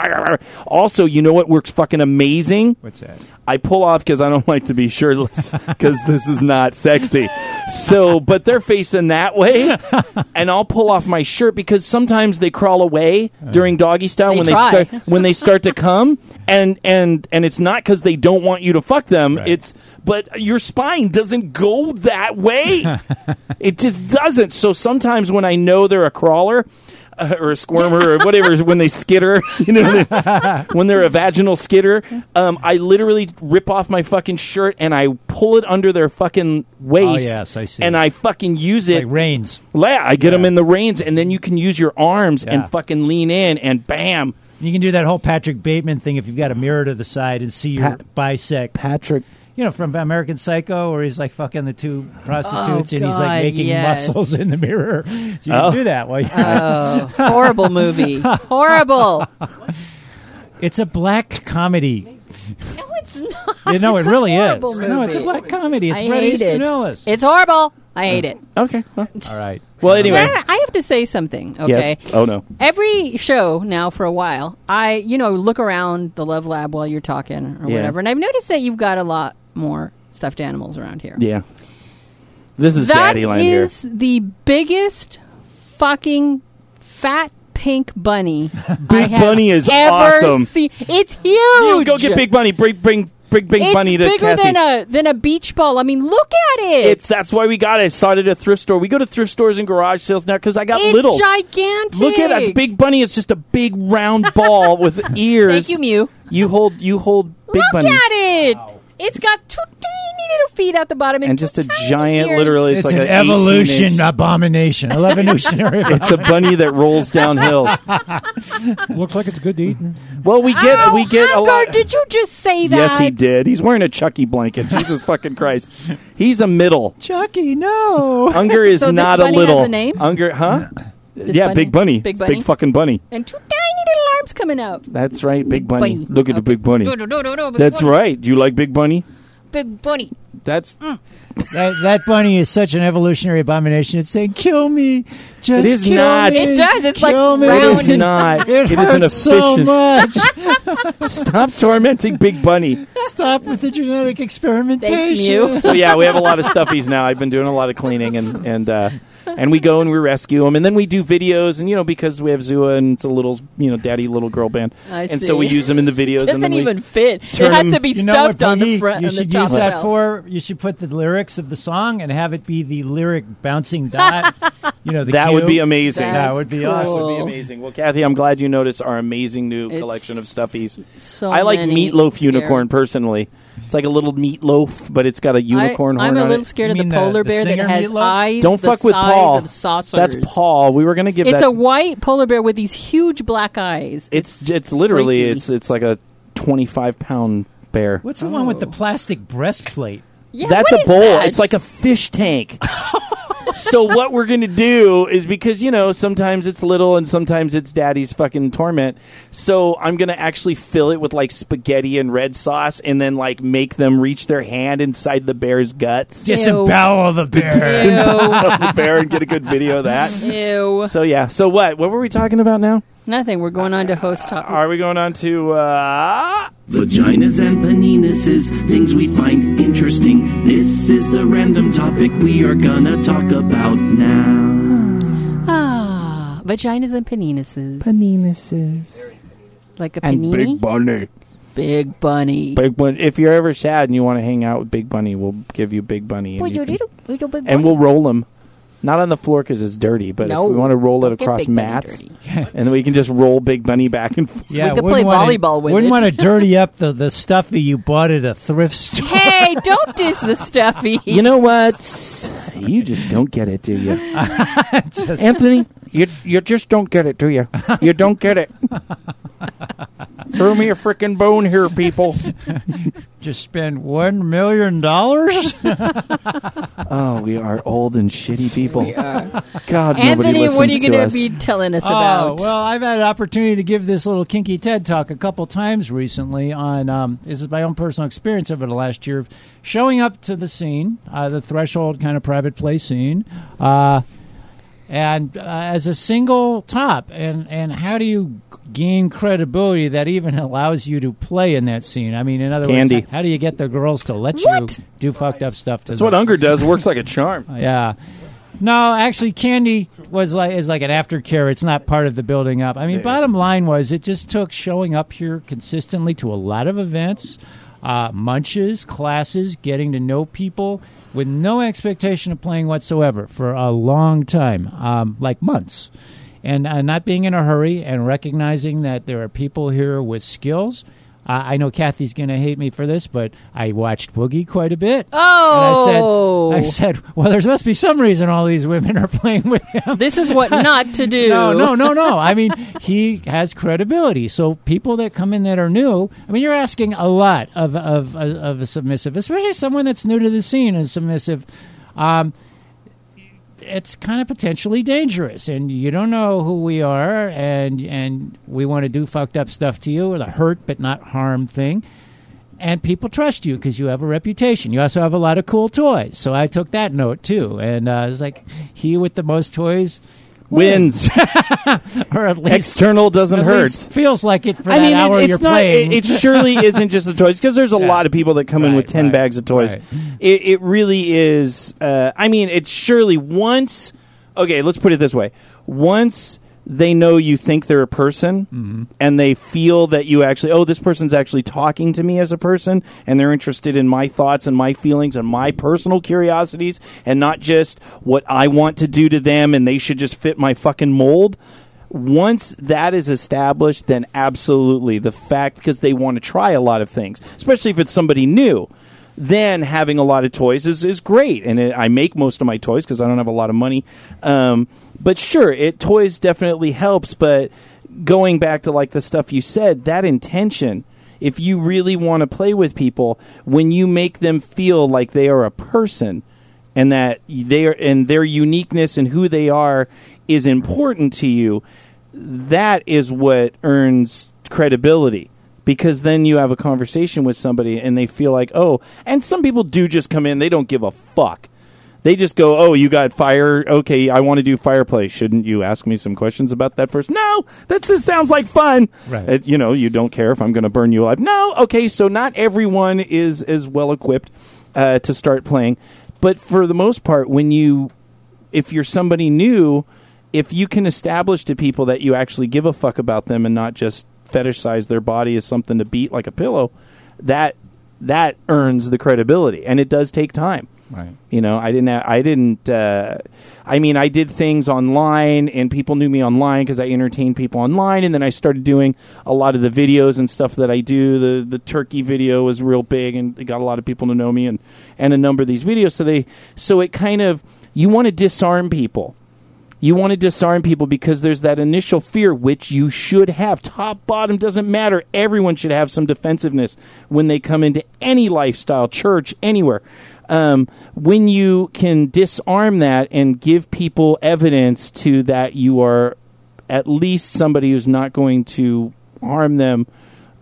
also, you know what works fucking amazing? What's that? I pull off because I don't like to be shirtless because this is not sexy. So, but they're facing that way, and I'll pull off my shirt because sometimes they crawl away oh. during doggy style They when try. they start when they start to come, and and and it's not because they don't want you to fuck them. Right. It's but your spine doesn't go that way. it just doesn't. So sometimes when I know they're a crawler. Uh, or a squirmer, or whatever, when they skitter, you know, when they're a vaginal skitter. um, I literally rip off my fucking shirt and I pull it under their fucking waist. Oh, yes, I see. And I fucking use it. Like reins. yeah, I get them in the reins, and then you can use your arms Yeah. and fucking lean in, and bam, You can do that whole Patrick Bateman thing if you've got a mirror to the side and see your Pat- bisect. Patrick. You know, from American Psycho, where he's like fucking the two prostitutes oh, and he's Oh, God, like making yes. muscles in the mirror. So you can Oh. do that while you Oh, horrible movie. Horrible. It's a black comedy. No, it's not. You know, It's it a really is. horrible No, it's a movie. black comedy. It's I Bret hate Easton it. Ellis. It's horrible. I hate it. Okay. Well, All right. well, anyway. I I have to say something. Okay. Yes. Oh no. Every show now for a while, I you know look around the Love Lab while you're talking or Yeah. whatever, and I've noticed that you've got a lot more stuffed animals around here. Yeah. This is That Daddy Land here. is the biggest fucking fat pink bunny. Big I have Bunny is ever awesome. Seen. It's huge. You go get Big Bunny. Bring bring bring Big It's Bunny to bigger Kathy. than a than a beach ball. I mean, look at it. it's that's why we got it. I saw it at a thrift store. We go to thrift stores and garage sales now because I got little. It's littles. gigantic. Look at that. It's Big Bunny. It's just a big round ball with ears. Thank you, Mew. You hold you hold Big Look Bunny. at it. It's got two tiny little feet at the bottom and just a giant, ears. literally, it's, It's, like an an evolution inch- abomination. Evolutionary. It's a bunny that rolls down hills. Looks like it's good to eat. Well, we get Ow, we get a Unger, lot. Did you just say that? Yes, he did. He's wearing a Chucky blanket. Jesus fucking Christ. He's a middle. Chucky, no. Unger is So this not bunny a has little. a name? Unger, huh? This yeah, bunny? Big Bunny. Big bunny? Big fucking bunny. And two tiny little arms coming out. That's right, Big Bunny. bunny. Look at the Big Bunny. Do, do, do, do, do, Big That's bunny. right. Do you like Big Bunny? Big bunny. That's That, that bunny is such an evolutionary abomination. It's saying, "Kill me, just It is kill not. me, It does. It's like kill me." it round is and- not. It, it is an hurts so much. Stop tormenting Big Bunny. Stop with the genetic experimentation. Mew. So yeah, we have a lot of stuffies now. I've been doing a lot of cleaning and and uh, and we go and we rescue them, and then we do videos, and you know because we have Zua and it's a little you know daddy little girl band, I and so we use them in the videos, and Doesn't then even fit. It has them- to be You know stuffed on the front You on the should top use that shelf. for. You should put the lyrics of the song and have it be the lyric bouncing dot. you know, the that cue. would be amazing. That's That would be cool. awesome. That would be amazing. Well, Kathy, I'm glad you noticed our amazing new It's collection of stuffies. So I like many meatloaf scary- unicorn personally. It's like a little meatloaf, but it's got a unicorn I, horn I'm a on little it. scared You of the mean the- polar the bear that singer has meatloaf? eyes. Don't the fuck with size Paul. Of saucers. That's Paul. We were gonna give It's that. a white polar bear with these huge black eyes. it's it's literally freaky. it's it's like a 25 pound bear. What's the one with the oh. plastic breastplate? yeah, That's what a is bowl. that? It's like a fish tank. so what we're gonna do is because you know sometimes it's little and sometimes it's daddy's fucking torment. So I'm gonna actually fill it with like spaghetti and red sauce and then like make them reach their hand inside the bear's guts. Disembowel the bear. the bear and get a good video of that. Ew. So yeah. So what? What were we talking about now? Nothing. We're going on to host topic. Are we going on to? uh Vaginas and peninuses, things we find interesting. This is the random topic we are gonna talk about now. Ah, vaginas and peninuses. Peninuses like a and panini. Big Bunny. Big bunny. Big Bunny. If you're ever sad and you want to hang out with Big Bunny, we'll give you Big Bunny, and, you can- Little, little big and we'll roll him. Not on the floor because it's dirty, but No, if we want to roll it don't get across Big Bunny mats, dirty. and then we can just roll Big Bunny back and forth. Yeah, We could wouldn't play wanna- volleyball with Wouldn't it. want to dirty up the, the stuffy you bought at a thrift store. Hey, don't diss the stuffy. You know what? You just don't get it, do you? Anthony, you you just don't get it, do you? You don't get it. Throw me a freaking bone here, people. Just spend one million dollars. Oh, we are old and shitty people. God, nobody Anthony, listens what are you to going to us. be telling us Oh, about? well, I've had an opportunity to give this little kinky TED talk a couple times recently on um, this is my own personal experience over the last year of showing up to the scene, uh, the threshold kind of private play scene, uh, and uh, as a single top, and and how do you gain credibility that even allows you to play in that scene? I mean, in other Candy. words, how, how do you get the girls to let What? you do fucked up stuff? To That's them? what Unger does. Works like a charm. Yeah. No, actually, Candy was like is like an aftercare. It's not part of the building up. I mean, Yeah. bottom line was it just took showing up here consistently to a lot of events, uh, munches, classes, getting to know people with no expectation of playing whatsoever for a long time, um, like months, and uh, not being in a hurry and recognizing that there are people here with skills. Uh, I know Kathy's going to hate me for this, but I watched Boogie quite a bit. oh, And I said, I said, well, there must be some reason all these women are playing with him. this is what not to do. No, no, no, no. I mean, he has credibility. So people that come in that are new, I mean, you're asking a lot of of of a submissive, especially someone that's new to the scene and submissive. Um, it's kind of potentially dangerous, and you don't know who we are, and and we want to do fucked up stuff to you, or the hurt but not harm thing and people trust you because you have a reputation. You also have a lot of cool toys. So I took that note too, and uh, it's like he with the most toys Wins. or at least External doesn't at hurt. least feels like it for I that mean, hour it, you're not. playing. It, it surely isn't just the toys because there's a Yeah. lot of people that come in with ten right, bags of toys. right. It, it really is. Uh, I mean, it's surely once. Okay, let's put it this way: once they know you think they're a person, Mm-hmm. and they feel that you actually, oh, this person's actually talking to me as a person, and they're interested in my thoughts and my feelings and my personal curiosities, and not just what I want to do to them, and they should just fit my fucking mold once that is established, then absolutely the fact because they want to try a lot of things, especially if it's somebody new. Then having a lot of toys is, is great, and it, I make most of my toys because I don't have a lot of money. Um, but sure, it toys definitely helps. But going back to like the stuff you said, that intention. If you really want to play with people, when you make them feel like they are a person, and that they are and their uniqueness and who they are is important to you that is what earns credibility because then you have a conversation with somebody and they feel like, oh, and some people do just come in, they don't give a fuck. They just go, oh, you got fire. Okay, I want to do fireplace. Shouldn't you ask me some questions about that first? No, that just sounds like fun. Right. Uh, you know, you don't care if I'm going to burn you alive. No, okay, so not everyone is as well equipped uh, to start playing, but for the most part, when you, if you're somebody new, if you can establish to people that you actually give a fuck about them and not just fetishize their body as something to beat like a pillow, that that earns the credibility, and it does take time. Right. You know, I didn't. I didn't. Uh, I mean, I did things online, and people knew me online because I entertained people online. And then I started doing a lot of the videos and stuff that I do. The the turkey video was real big, and it got a lot of people to know me, and and a number of these videos. So they, so it kind of you want to disarm people. You want to disarm people because there's that initial fear, which you should have. Top, bottom, doesn't matter. Everyone should have some defensiveness when they come into any lifestyle, church, anywhere. Um, when you can disarm that and give people evidence to that you are at least somebody who's not going to harm them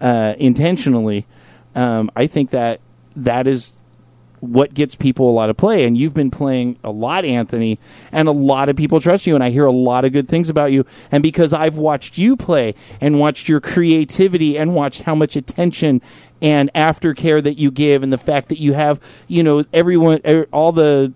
uh, intentionally, um, I think that that is what gets people a lot of play. And you've been playing a lot, Anthony, and a lot of people trust you. And I hear a lot of good things about you. And because I've watched you play and watched your creativity and watched how much attention and aftercare that you give, and the fact that you have, you know, everyone, er, all the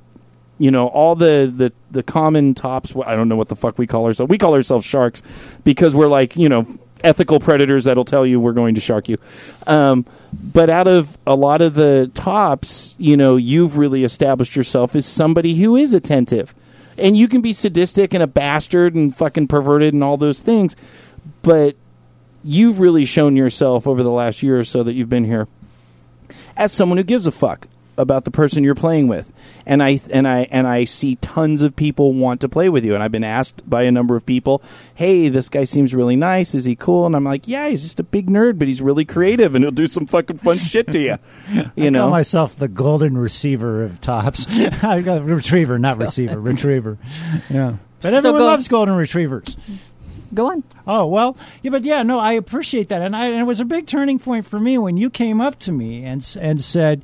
you know all the, the the common tops i don't know what the fuck we call ourselves we call ourselves sharks because we're like you know ethical predators that'll tell you we're going to shark you. Um, but out of a lot of the tops you know you've really established yourself as somebody who is attentive. And you can be sadistic and a bastard and fucking perverted and all those things but you've really shown yourself over the last year or so that you've been here as someone who gives a fuck about the person you're playing with. And I and I and I see tons of people want to play with you and I've been asked by a number of people, "Hey, this guy seems really nice. Is he cool?" And I'm like, "Yeah, he's just a big nerd, but he's really creative and he'll do some fucking fun shit to you." You I know. call myself the golden receiver of tops. I got retriever, not receiver, retriever. Yeah, but So everyone go- loves golden retrievers. Go on. Oh well, yeah, but yeah, no, I appreciate that, and, I, and it was a big turning point for me when you came up to me and and said,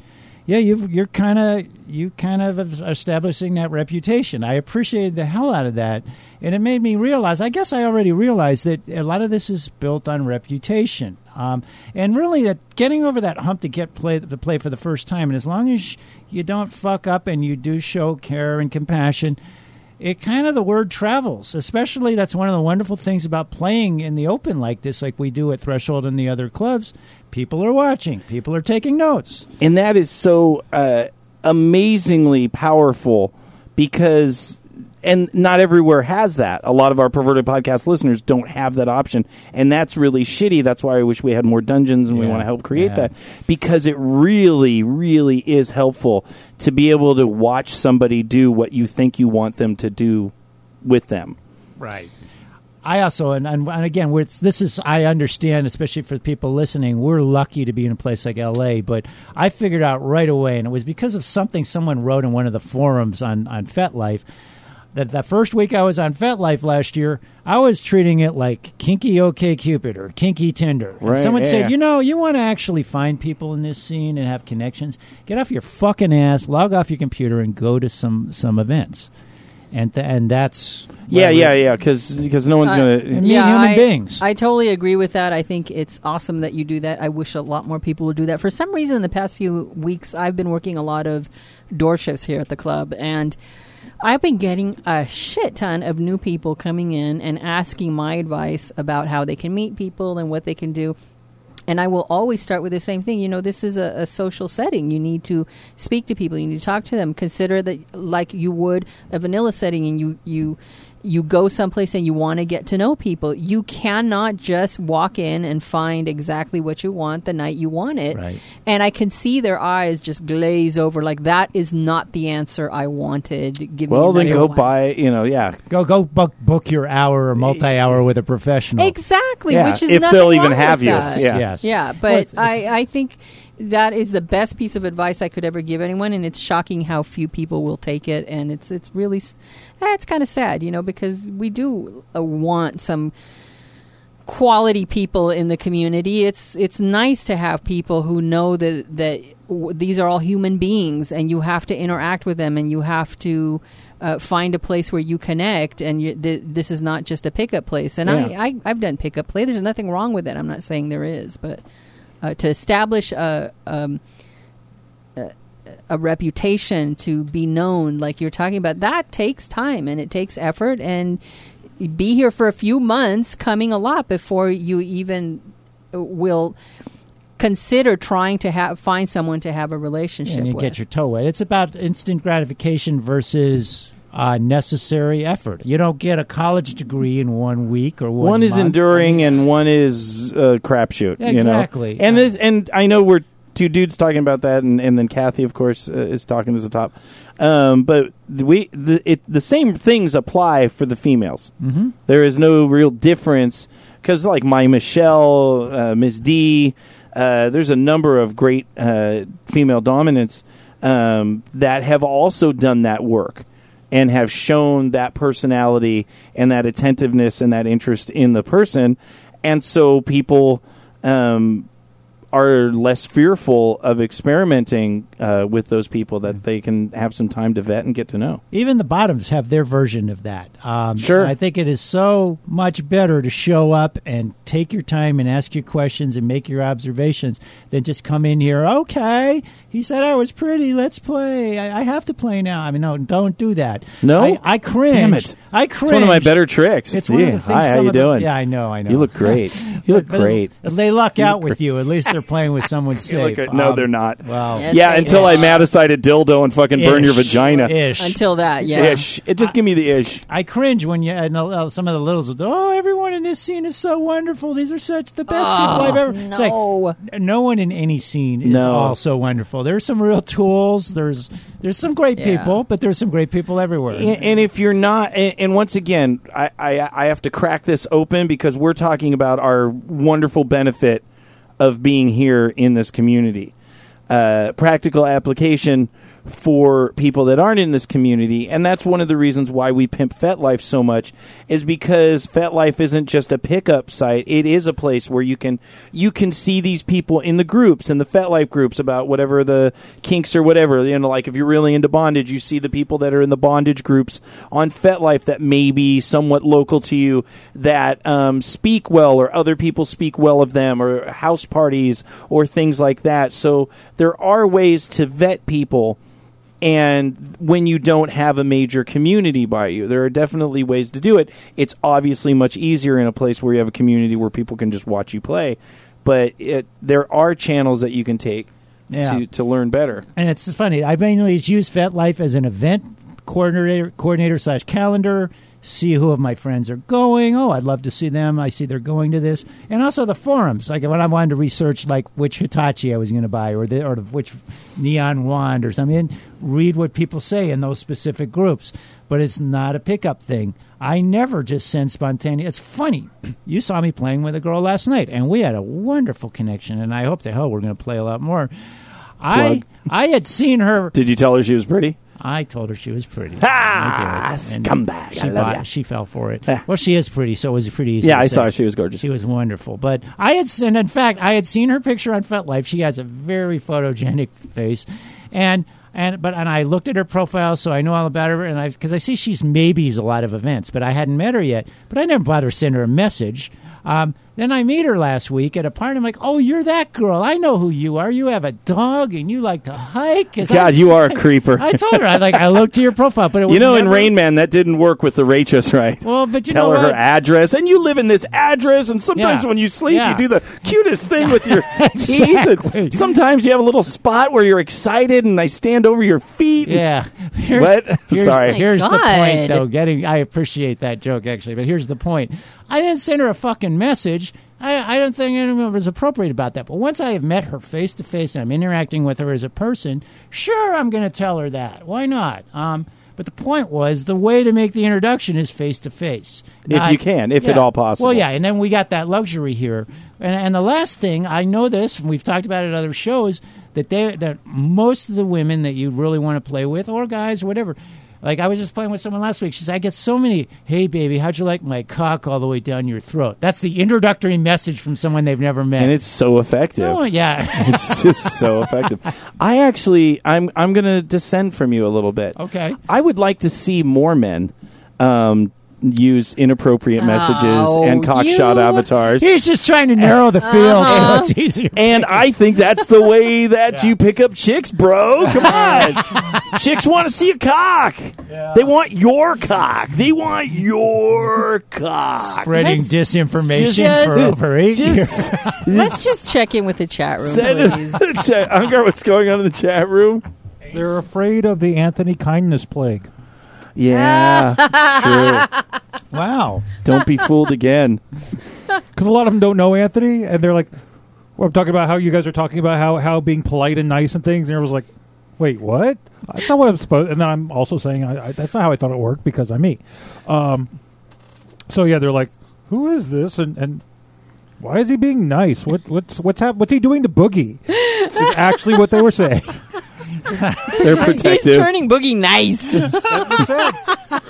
"Yeah, you you're kind of you kind of establishing that reputation." I appreciated the hell out of that, and it made me realize. I guess I already realized that a lot of this is built on reputation, um, and really that getting over that hump to get play to play for the first time, and as long as you don't fuck up and you do show care and compassion it kind of the word travels especially that's one of the wonderful things about playing in the open like this like we do at threshold and the other clubs. People are watching. People are taking notes. And that is so uh, amazingly powerful because and not everywhere has that. A lot of our perverted podcast listeners don't have that option. And that's really shitty. That's why i wish we had more dungeons and we want to help create Yeah. that. Because it really really is helpful to be able to watch somebody do what you think you want them to do with them. Right. I also and, and, and again we're, this is I understand especially for people listening we're lucky to be in a place like LA but I figured out right away and it was because of something someone wrote in one of the forums on on FetLife that that first week I was on FetLife last year I was treating it like kinky OK Cupid or kinky Tinder and Right, someone yeah. said you know you want to actually find people in this scene and have connections get off your fucking ass log off your computer and go to some some events and th- and that's yeah yeah yeah because no one's Uh, gonna And meet human I, beings. I totally agree with that. I think it's awesome that you do that. I wish a lot more people would do that. For some reason, in the past few weeks, I've been working a lot of door shifts here at the club, and I've been getting a shit ton of new people coming in and asking my advice about how they can meet people and what they can do. And I will always start with the same thing. You know, this is a, a social setting. You need to speak to people. You need to talk to them. Consider that like you would a vanilla setting, and you you you go someplace and you want to get to know people. You cannot just walk in and find exactly what you want the night you want it. Right. And I can see their eyes just glaze over. Like that is not the answer I wanted. Give well me then go one. buy you know yeah Go go book book your hour or multi hour with a professional. Exactly, Yeah, which is if they'll even have with you. Yeah. Yes. Yeah, Well, but it's- it's- I, I think that is the best piece of advice I could ever give anyone, and it's shocking how few people will take it, and it's it's really eh, it's kind of sad, you know, because we do uh, want some quality people in the community. It's it's nice to have people who know that that w- these are all human beings, and you have to interact with them, and you have to. Uh, find a place where you connect, and you, th- this is not just a pickup place. And Yeah. I, I, I've done pickup play. There's nothing wrong with it. I'm not saying there is, but uh, to establish a, um, a a reputation, to be known, like you're talking about, that takes time and it takes effort, and be here for a few months, coming a lot before you even will consider trying to have find someone to have a relationship and you with. get your toe wet. It's about instant gratification versus uh, necessary effort. You don't get a college degree in one week or one. one is month. enduring and one is uh, crapshoot. Exactly. You know? And this, and I know we're two dudes talking about that, and, and then Kathy, of course, uh, is talking as the top. Um, but we the it, the same things apply for the females. Mm-hmm. is no real difference because, like my Michelle, uh, Ms. D, uh, there's a number of great uh, female dominants um, that have also done that work and have shown that personality and that attentiveness and that interest in the person. And so people um, are less fearful of experimenting uh, with those people that they can have some time to vet and get to know. Even the bottoms have their version of that. Um, Sure. I think it is so much better to show up and take your time and ask your questions and make your observations than just come in here. Okay, he said I was pretty. Let's play. I, I have to play now. I mean, no, don't do that. No? I, I cringe. Damn it. I cringe. It's one of my better tricks. It's one of the things. Hi, how you doing? yeah, I know. I know. You look great. You look But- but great. They luck out with you. At least they're playing with someone You safe. look good. No, Um, they're not. Well, Yes, yeah, until are. I madacide a dildo and fucking burn your vagina. Ish. Until that, yeah. Ish. It just give me the ish. I cringe when you and uh, some of the littles. would, Oh, everyone in this scene is so wonderful. These are such the best people I've ever. It's like, no. no one in any scene is No. all so wonderful. There's some real tools. There's there's some great Yeah. people, but there's some great people everywhere. And, and if you're not, and, and once again, I, I I have to crack this open because we're talking about our wonderful benefit of being here in this community. Uh, practical application for people that aren't in this community, and that's one of the reasons why we pimp FetLife so much, is because FetLife isn't just a pickup site; it is a place where you can you can see these people in the groups in the FetLife groups about whatever the kinks or whatever. You know, like if you're really into bondage, you see the people that are in the bondage groups on FetLife that may be somewhat local to you that um, speak well, or other people speak well of them, or house parties or things like that. So there are ways to vet people and when you don't have a major community by you there are definitely ways to do it it's obviously much easier in a place where you have a community where people can just watch you play but it there are channels that you can take Yeah. to, to learn better And it's funny. I mainly use FetLife as an event coordinator, coordinator slash calendar. See who of my friends are going. Oh, I'd love to see them. I see they're going to this, and also the forums. Like when I wanted to research, like which Hitachi I was going to buy, or the or which neon wand or something. And read what people say in those specific groups. But it's not a pickup thing. I never just send spontaneous. It's funny. You saw me playing with a girl last night, and we had a wonderful connection. And I hope to hell we're going to play a lot more. I I had seen her. did you tell her she was pretty I told her she was pretty. Ah, I did. And scumbag. She, I love ya. she fell for it. Ah. Well, she is pretty, so it was pretty easy. yeah to i say. saw her she was gorgeous She was wonderful. But I had, and in fact, I had seen her picture on FetLife. She has a very photogenic face, and and but and I looked at her profile, so I know all about her. And I because I see she's maybes a lot of events, but I hadn't met her yet. But I never bothered to send her a message. Um, then I meet her last week at a party. I'm like, "Oh, you're that girl. I know who you are. You have a dog and you like to hike." 'Cause I- god you are a creeper I told her I like I looked to your profile, but it you was know in never- rain man that didn't work with the rachis right Well, but you tell know her her address and you live in this address and sometimes Yeah. when you sleep Yeah. you do the cutest thing with your teeth Exactly. and sometimes you have a little spot where you're excited and i stand over your feet and- Yeah. Here's, What? Here's, Sorry. Here's the point, though. Getting, I appreciate that joke actually, but here's the point. I didn't send her a fucking message. I, I don't think anyone was appropriate about that. But once I have met her face to face and I'm interacting with her as a person, sure, I'm going to tell her that. Why not? Um, but the point was the way to make the introduction is face to face. If you can, if at all possible. Well, yeah, and then we got that luxury here. And, and the last thing I know this, and we've talked about it at other shows, that they that most of the women that you really want to play with, or guys, or whatever, Like I was just playing with someone last week. She said, "I get so many. Hey, baby, how'd you like my cock all the way down your throat?" That's the introductory message from someone they've never met. and it's so effective. oh yeah, it's just so effective. I actually, I'm, I'm going to descend from you a little bit. Okay. I would like to see more men um, use inappropriate messages Oh, and cockshot you- avatars. he's just trying to narrow the uh-huh. field so it's easier. And I think that's the way that you pick up chicks, bro. Come on. chicks want to see a cock. They want your cock. They want your cock. spreading disinformation Just- for over eight years. Just, Let's just check in with the chat room, send please. it. Chat- Unger, what's going on in the chat room? They're afraid of the Anthony kindness plague. Yeah, true. Wow. Don't be fooled again. Because a lot of them don't know Anthony, and they're like, well, I'm talking about how you guys are talking about how, how being polite and nice and things, and everyone's like, wait, what? That's not what I'm supposed. And then I'm also saying I, I, that's not how I thought it worked because I'm me. Um, so yeah, they're like, who is this? And and why is he being nice? What what's what's hap- What's he doing to Boogie? This Is actually what they were saying. They're He's protective. turning Boogie nice.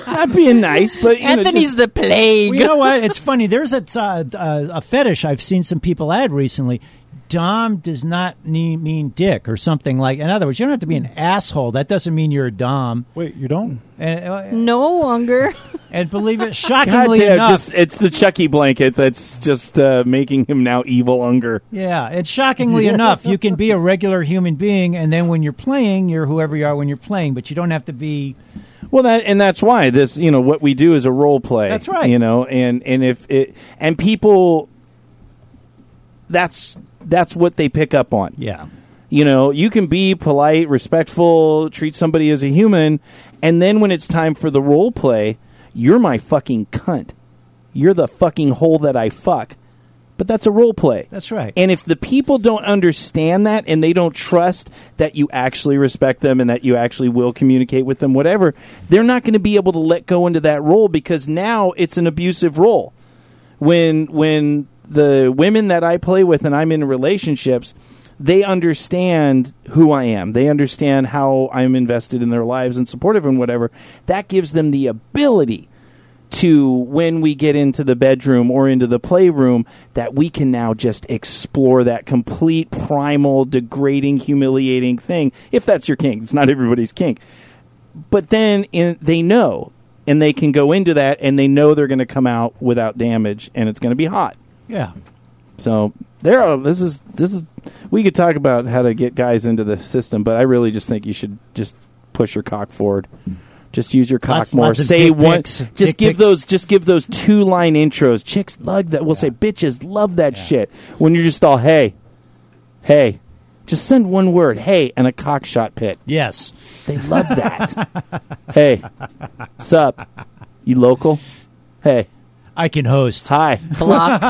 Not being nice, but you know, Anthony's just- the plague. Well, you know what? It's funny. There's a, uh, uh, a fetish I've seen some people add recently. Dom does not ne- mean dick or something like. In other words, you don't have to be an asshole. That doesn't mean you're a dom. Wait, you don't? And, uh, no longer. and believe it, God shockingly damn, enough, just it's the Chucky blanket that's just uh, making him now evil Unger. yeah, and shockingly enough, you can be a regular human being, and then when you're playing, you're whoever you are when you're playing. But you don't have to be. Well, that and that's why this, you know, what we do is a role play. That's right. You know, and and if it and people, that's that's what they pick up on. Yeah, You know, you can be polite, respectful, treat somebody as a human, and then when it's time for the role play, you're my fucking cunt. You're the fucking hole that I fuck. But that's a role play. that's right. And if the people don't understand that and they don't trust that you actually respect them and that you actually will communicate with them, whatever, they're not going to be able to let go into that role because now it's an abusive role. When when the women that I play with and I'm in relationships, they understand who I am. They understand how I'm invested in their lives and supportive and whatever. That gives them the ability to when we get into the bedroom or into the playroom that we can now just explore that complete primal degrading humiliating thing if that's your kink it's not everybody's kink but then in, they know and they can go into that and they know they're going to come out without damage and it's going to be hot yeah, so there are this is this is we could talk about how to get guys into the system but i really just think you should just push your cock forward just use your cock Lots- more. lots of Say dick one. pics, Just dick give pics. those. Just give those two line intros. Chicks love that. We'll say bitches love that shit. When you're just all hey, hey, just send one word hey and a cock shot pit. yes. They love that. hey, sup? You local? Hey, I can host. hi. Block.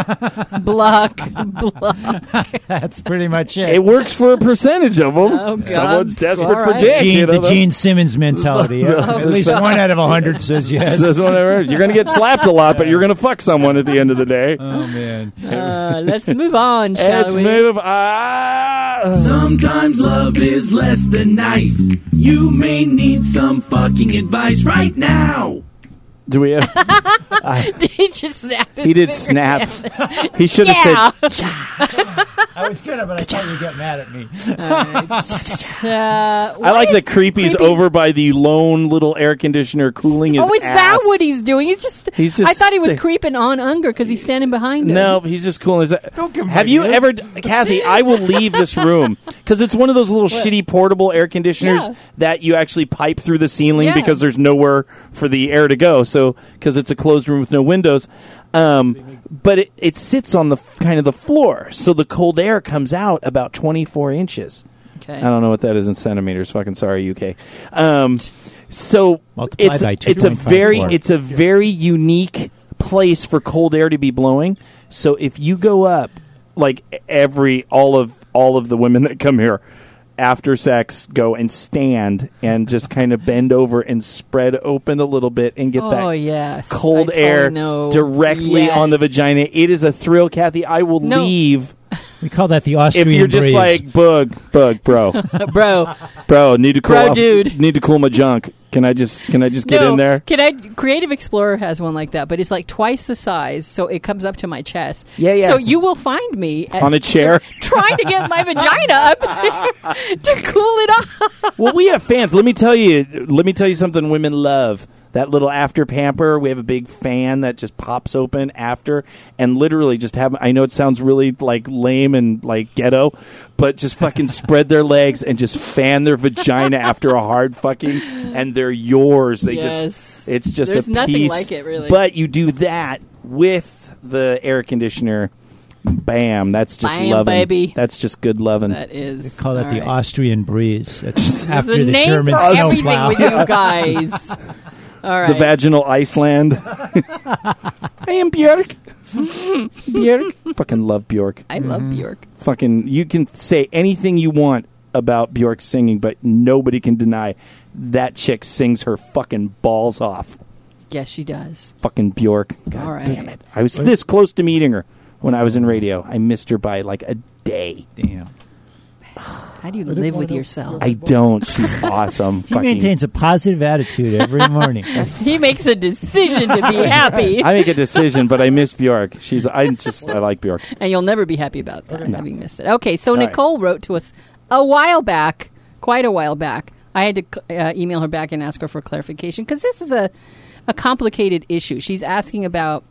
Block. Block. That's pretty much it. It works for a percentage of them. Oh, God. Someone's desperate All for right. dick. Gene, you know, the Gene Simmons mentality. At least so- one out of a hundred says yes. That's whatever. You're going to get slapped a lot, but you're going to fuck someone at the end of the day. Oh man. Uh, let's move on, shall Let's we? move. Ah. Sometimes love is less than nice. You may need some fucking advice right now. Do we have? did he just snap his He did snap. He should Yeah. have said. I was gonna, but I thought you'd get mad at me. Uh, I like the creepies Creepy- over by the lone little air conditioner cooling his Oh, is ass. that what he's doing? He's just. He's just I thought he was sta- creeping on Unger because he's standing behind him. No, he's just cooling his. Don't give him Have you ideas. ever, Kathy? I will leave this room because it's one of those little shitty portable air conditioners Yeah. that you actually pipe through the ceiling Yeah. because there's nowhere for the air to go. So because it's a closed room with no windows, um, but it, it sits on the f- kind of the floor, so the cold air comes out about 24 inches. Okay. I don't know what that is in centimeters. Fucking sorry, UK. Um, so Multiply it's by it's a 2.54. very it's a very unique place for cold air to be blowing. So if you go up, like every all of all of the women that come here after sex go and stand and just kind of bend over and spread open a little bit and get oh that yes, cold I air know. directly Yes. on the vagina. It is a thrill, Kathy. I will No. leave We call that the Austrian. if Austrian you're just breeze. like bug, bug, bro. bro. Bro, need to cool Bro, off, dude. Need to cool my junk. Can I just can I just get no, in there? Can I? Creative Explorer has one like that, but it's like twice the size, so it comes up to my chest. Yeah, yeah. So you will find me at- On a chair? trying to get my vagina up there to cool it off. well, we have fans. Let me tell you. Let me tell you something. Women love that little after pamper. We have a big fan that just pops open after, and literally just have. I know it sounds really like lame and like ghetto, but just fucking spread their legs and just fan their vagina after a hard fucking, and they're yours. They Yes. just. It's just There's a nothing piece. like it, really. But you do that with the air conditioner. Bam! That's just Bam, loving. baby. That's just good loving. That is. They Call it all the right. Austrian breeze. That's There's after a the name German for everything with you guys. All right. the vaginal Iceland. I am Björk. Björk. Fucking love Björk. I love mm-hmm. Bjork. Fucking, you can say anything you want about Björk singing, but nobody can deny that chick sings her fucking balls off. Yes, she does. Fucking Björk. God All right. damn it. I was this close to meeting her when I was in radio. I missed her by like a day. Damn. How do you live with yourself? I don't. She's awesome. He Fucking- maintains a positive attitude every morning. he makes a decision to be happy, I make a decision, but I miss Björk. She's. I just. I like Björk. and you'll never be happy about that, having missed it. Okay, so right. Nicole wrote to us a while back, quite a while back. I had to uh, email her back and ask her for clarification because this is a a complicated issue. She's asking about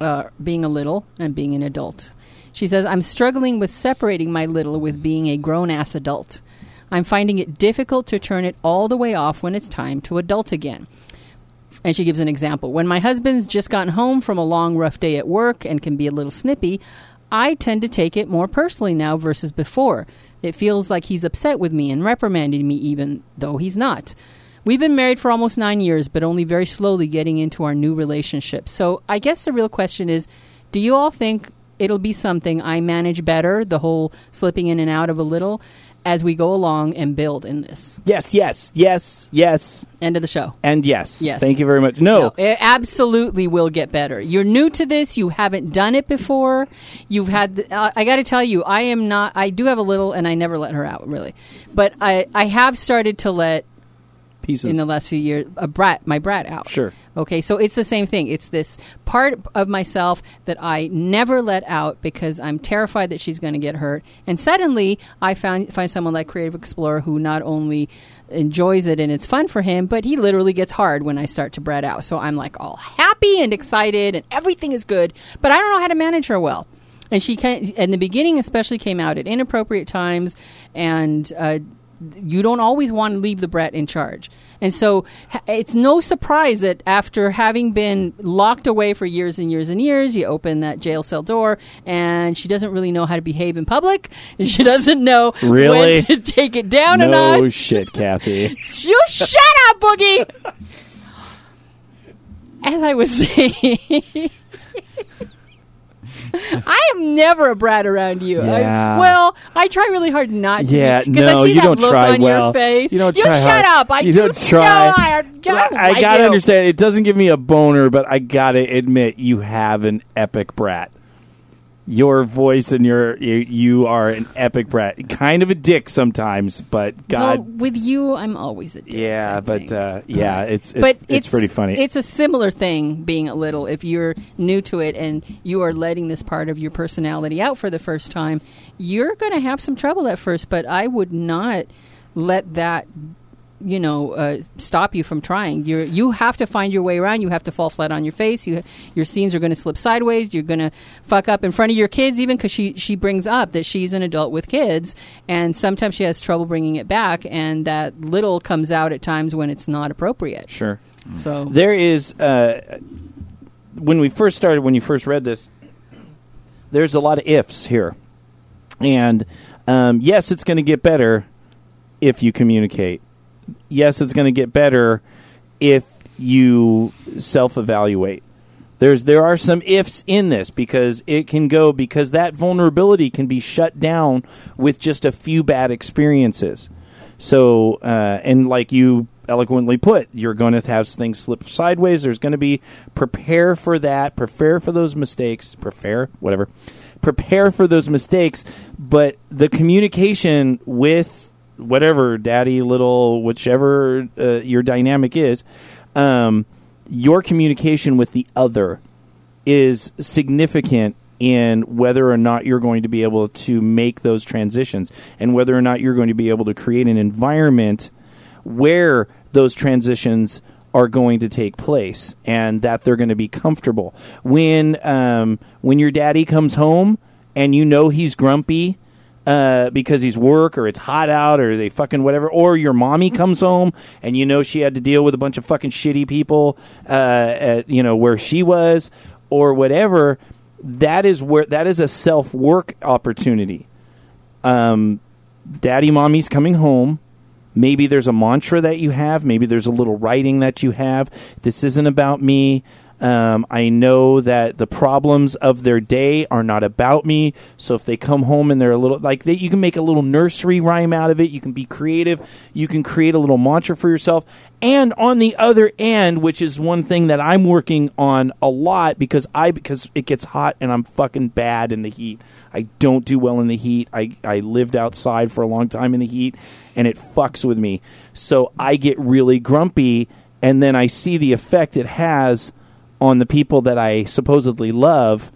uh, being a little and being an adult. She says, I'm struggling with separating my little with being a grown ass adult. I'm finding it difficult to turn it all the way off when it's time to adult again. And she gives an example. When my husband's just gotten home from a long, rough day at work and can be a little snippy, I tend to take it more personally now versus before. It feels like he's upset with me and reprimanding me, even though he's not. We've been married for almost nine years, but only very slowly getting into our new relationship. So I guess the real question is do you all think it'll be something I manage better, the whole slipping in and out of a little, as we go along and build in this? Yes. Yes. Yes. Yes. End of the show. And yes. Yes. Thank you very much. No. No, it absolutely will get better. You're new to this. You haven't done it before. You've had. The, uh, I got to tell you, I am not. I do have a little, and I never let her out really, but I I have started to let Pieces. in the last few years a brat my brat out. Sure. Okay, so it's the same thing. It's this part of myself that I never let out because I'm terrified that she's going to get hurt. And suddenly, I found find someone like Creative Explorer who not only enjoys it and it's fun for him, but he literally gets hard when I start to brat out. So I'm like all happy and excited, and everything is good. But I don't know how to manage her well. And she can, in the beginning, especially, came out at inappropriate times, and uh, you don't always want to leave the brat in charge. And so it's no surprise that after having been locked away for years and years and years, you open that jail cell door and she doesn't really know how to behave in public. And she doesn't know Really? when to take it down no notch. shit, Kathy. You shut up, Boogie! As I was saying, I am never a brat around you. I- well, I try really hard not to. Yeah, be, no, I see you that don't look try on well. Your face. You don't you try shut hard. up. I You do- don't try. No, I, I I like gotta you. understand. It doesn't give me a boner, but I gotta admit, you have an epic brat. Your voice and your you, you are an epic brat. Kind of a dick sometimes, but Well, God, with you, I'm always a dick. yeah, I but uh, yeah, it's it's, but it's, pretty funny. It's a similar thing being a little. If you're new to it and you are letting this part of your personality out for the first time, you're going to have some trouble at first. But I would not let that, you know, uh, stop you from trying. You you have to find your way around. You have to fall flat on your face. You your scenes are going to slip sideways. You're going to fuck up in front of your kids, even because she she brings up that she's an adult with kids, and sometimes she has trouble bringing it back, and that little comes out at times when it's not appropriate. sure. So There is uh, when we first started when you first read this. There's a lot of ifs here, and um, yes, it's going to get better if you communicate. Yes, it's going to get better if you self-evaluate. There's there are some ifs in this because it can go because that vulnerability can be shut down with just a few bad experiences. So, uh, and like you eloquently put, you're going to have things slip sideways. There's going to be prepare for that, prepare for those mistakes, prepare, whatever, prepare for those mistakes. But the communication with whatever, daddy, little, whichever uh, your dynamic is, um, your communication with the other is significant in whether or not you're going to be able to make those transitions and whether or not you're going to be able to create an environment where those transitions are going to take place and that they're going to be comfortable. When um, when your daddy comes home and you know he's grumpy uh, because he's work or it's hot out or they fucking whatever, or your mommy comes home and you know she had to deal with a bunch of fucking shitty people, uh, at, you know where she was or whatever. That is where that is a self work opportunity. Um, daddy, mommy's coming home. Maybe there's a mantra that you have. Maybe there's a little writing that you have. This isn't about me. Um, I know that the problems of their day are not about me. So if they come home and they're a little like they, you can make a little nursery rhyme out of it. You can be creative. You can create a little mantra for yourself. And on the other end, which is one thing that I'm working on a lot because I because it gets hot and I'm fucking bad in the heat. I don't do well in the heat. I, I lived outside for a long time in the heat and it fucks with me. So I get really grumpy and then I see the effect it has on the people that I supposedly love.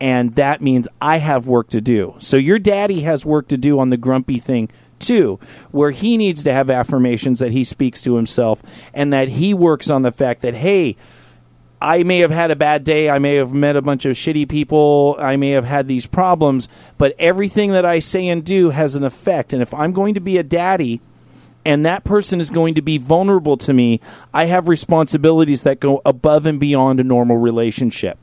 And that means I have work to do. So your daddy has work to do on the grumpy thing too, where he needs to have affirmations that he speaks to himself and that he works on the fact that, hey, I may have had a bad day. I may have met a bunch of shitty people. I may have had these problems, but everything that I say and do has an effect. And if I'm going to be a daddy and that person is going to be vulnerable to me, I have responsibilities that go above and beyond a normal relationship.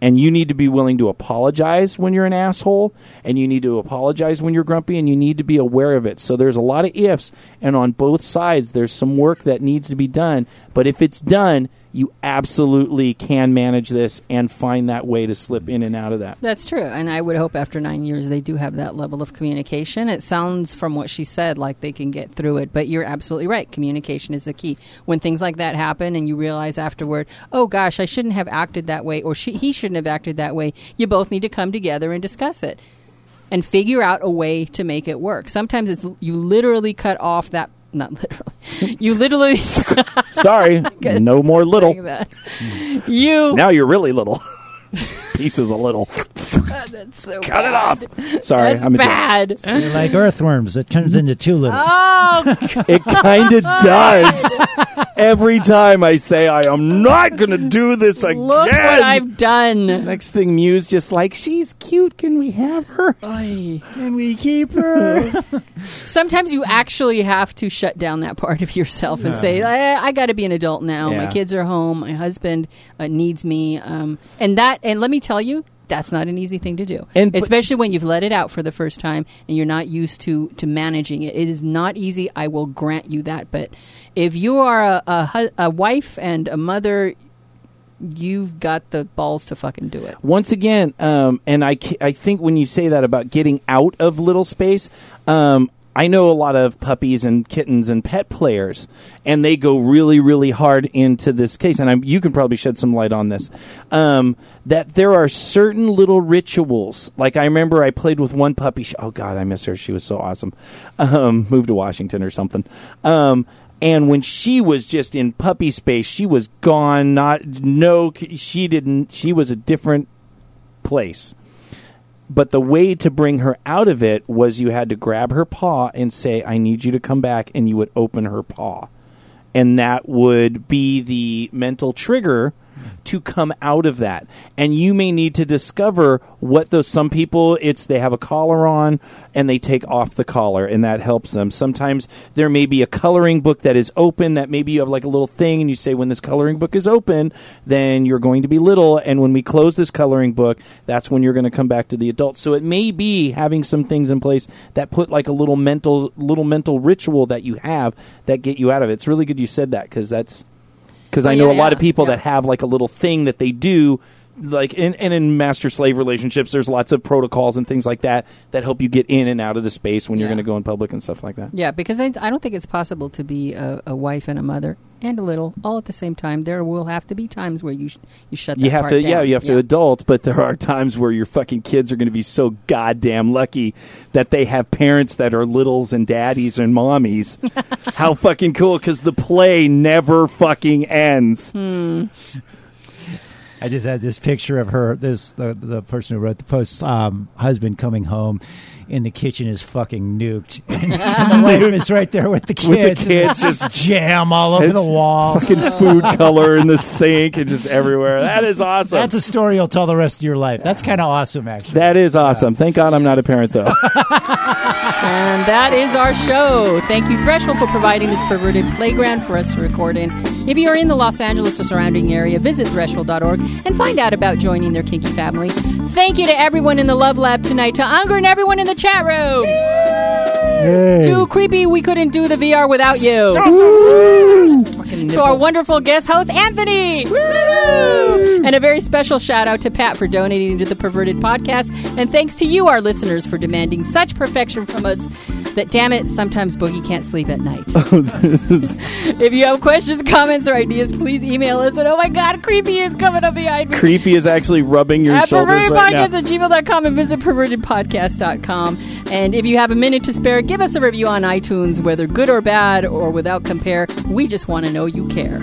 And you need to be willing to apologize when you're an asshole, and you need to apologize when you're grumpy, and you need to be aware of it. So there's a lot of ifs, and on both sides, there's some work that needs to be done. But if it's done, you absolutely can manage this and find that way to slip in and out of that. That's true. And I would hope after nine years they do have that level of communication. It sounds from what she said like they can get through it, but you're absolutely right. Communication is the key. When things like that happen and you realize afterward, oh gosh, I shouldn't have acted that way, or she, he shouldn't have acted that way, you both need to come together and discuss it and figure out a way to make it work. Sometimes it's you literally cut off that not literally. You literally Sorry, no more little. You Now you're really little. Piece is a little. that's so Cut it off. Sorry, That's I'm a jerk. bad. They're like earthworms. It turns into two littles. Oh, It kind of does. Every time I say I am not going to do this again. look what I've done. Next thing, Muse just like she's cute. Can we have her? Oy. Can we keep her? Sometimes you actually have to shut down that part of yourself and say, "I, I got to be an adult now. My kids are home. My husband uh, needs me." Um, and that, and let me tell you, that's not an easy thing to do, And- especially when you've let it out for the first time and you're not used to to managing it. It is not easy. I will grant you that. But if you are a, a, a wife and a mother, you've got the balls to fucking do it. Once again, um, and I, I think when you say that about getting out of little space, um, I know a lot of puppies and kittens and pet players, and they go really, really hard into this case. And I'm, you can probably shed some light on this. Um, that there are certain little rituals. Like I remember I played with one puppy. She, oh God, I miss her. She was so awesome. Um, moved to Washington or something. Um, and when she was just in puppy space, she was gone. Not no, she didn't. She was a different place. But the way to bring her out of it was you had to grab her paw and say, I need you to come back, and you would open her paw. And that would be the mental trigger to come out of that. And you may need to discover what those some people it's they have a collar on and they take off the collar and that helps them. Sometimes there may be a coloring book that is open that maybe you have like a little thing and you say when this coloring book is open, then you're going to be little and when we close this coloring book, that's when you're going to come back to the adult. So it may be having some things in place that put like a little mental little mental ritual that you have that get you out of it. It's really good you said that cuz that's because I Oh, know yeah, a lot yeah, of people yeah. that have like a little thing that they do like in, and in master slave relationships there's lots of protocols and things like that that help you get in and out of the space when you're going to go in public and stuff like that Yeah, because I, I don't think it's possible to be a, a wife and a mother and a little, all at the same time. There will have to be times where you sh- you shut. You have to, yeah, you have to adult, but there are times where your fucking kids are going to be so goddamn lucky that they have parents that are littles and daddies and mommies. How fucking cool! Because the play never fucking ends. Hmm. I just had this picture of her, this the the person who wrote the post, um, husband coming home, in the kitchen is fucking nuked. And the wife is right there with the kids. With the kids just jam all over the It's wall. fucking food color in the sink and just everywhere. That is awesome. That's a story you'll tell the rest of your life. That's kind of awesome, actually. that is awesome. Thank God I'm not a parent though. And that is our show. Thank you, Threshold, for providing this perverted playground for us to record in. If you are in the Los Angeles or surrounding area, visit threshold.org and find out about joining their kinky family. Thank you to everyone in the Love Lab tonight, to Unger and everyone in the chat room. Too creepy, we couldn't do the VR without you. to our wonderful guest host, Anthony. Woo! And a very special shout out to Pat for donating to the Perverted Podcast. And thanks to you, our listeners, for demanding such perfection from us that, damn it, sometimes Boogie can't sleep at night. Oh, if you have questions, comments, or ideas, please email us. And oh my God, creepy is coming up behind me. Creepy is actually rubbing your At shoulders right now. at gmail.com and visit pervertedpodcast.com. And if you have a minute to spare, give us a review on iTunes, whether good or bad or without compare. We just want to know you care.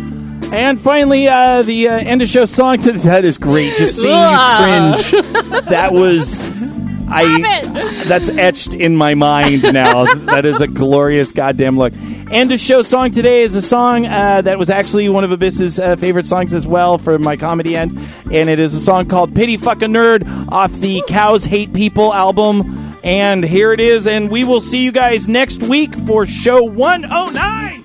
And finally, uh, the uh, end of show song. To that is great. Just seeing you cringe. That was. I. That's etched in my mind now. that is a glorious goddamn look. End of show song today is a song uh, that was actually one of Abyss's uh, favorite songs as well for my comedy end, and it is a song called "Pity Fuck a Nerd" off the Cows Hate People album. And here it is, and we will see you guys next week for show 109.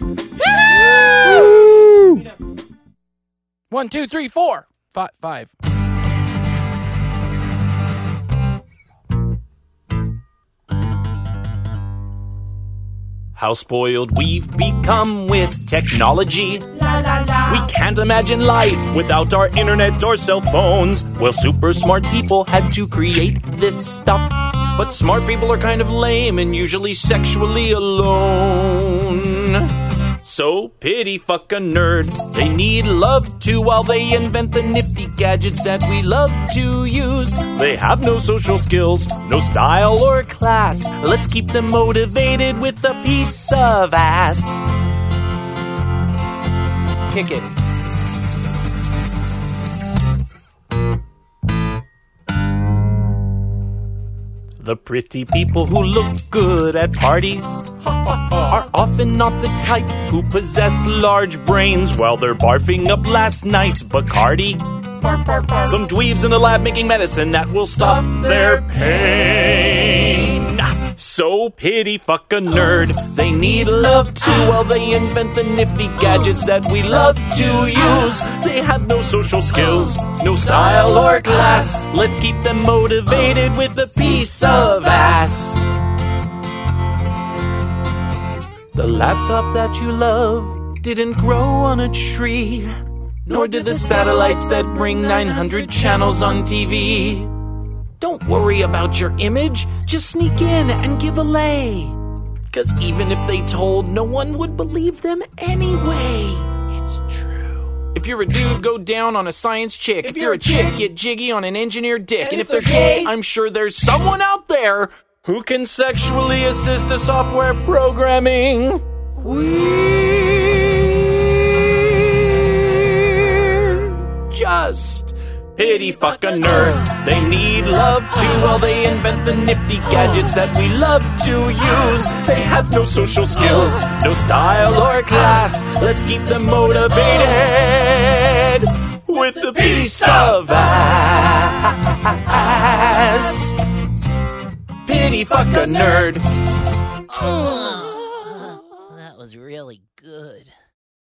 One, two, three, four, five, five. How spoiled we've become with technology. We can't imagine life without our internet or cell phones. Well, super smart people had to create this stuff. But smart people are kind of lame and usually sexually alone. So pity fuck a nerd. They need love too while they invent the nifty gadgets that we love to use. They have no social skills, no style or class. Let's keep them motivated with a piece of ass. Kick it. The pretty people who look good at parties are often not the type who possess large brains while they're barfing up last night's Bacardi. Some dweebs in the lab making medicine that will stop their pain. So pity fuck a nerd. They need love too while they invent the nifty gadgets that we love to use. They have no social skills, no style or class. Let's keep them motivated with a piece of ass. The laptop that you love didn't grow on a tree, nor did the satellites that bring 900 channels on TV. Don't worry about your image, just sneak in and give a lay. Cause even if they told, no one would believe them anyway. It's true. If you're a dude, go down on a science chick. If, you're a chick, get jiggy on an engineer dick. And, if they're gay, I'm sure there's someone out there who can sexually assist a software programming. We're just pity fuck a nerd. They need love too while they invent the nifty gadgets that we love to use. They have no social skills, no style or class. Let's keep them motivated with a piece of ass. Pity fuck a nerd.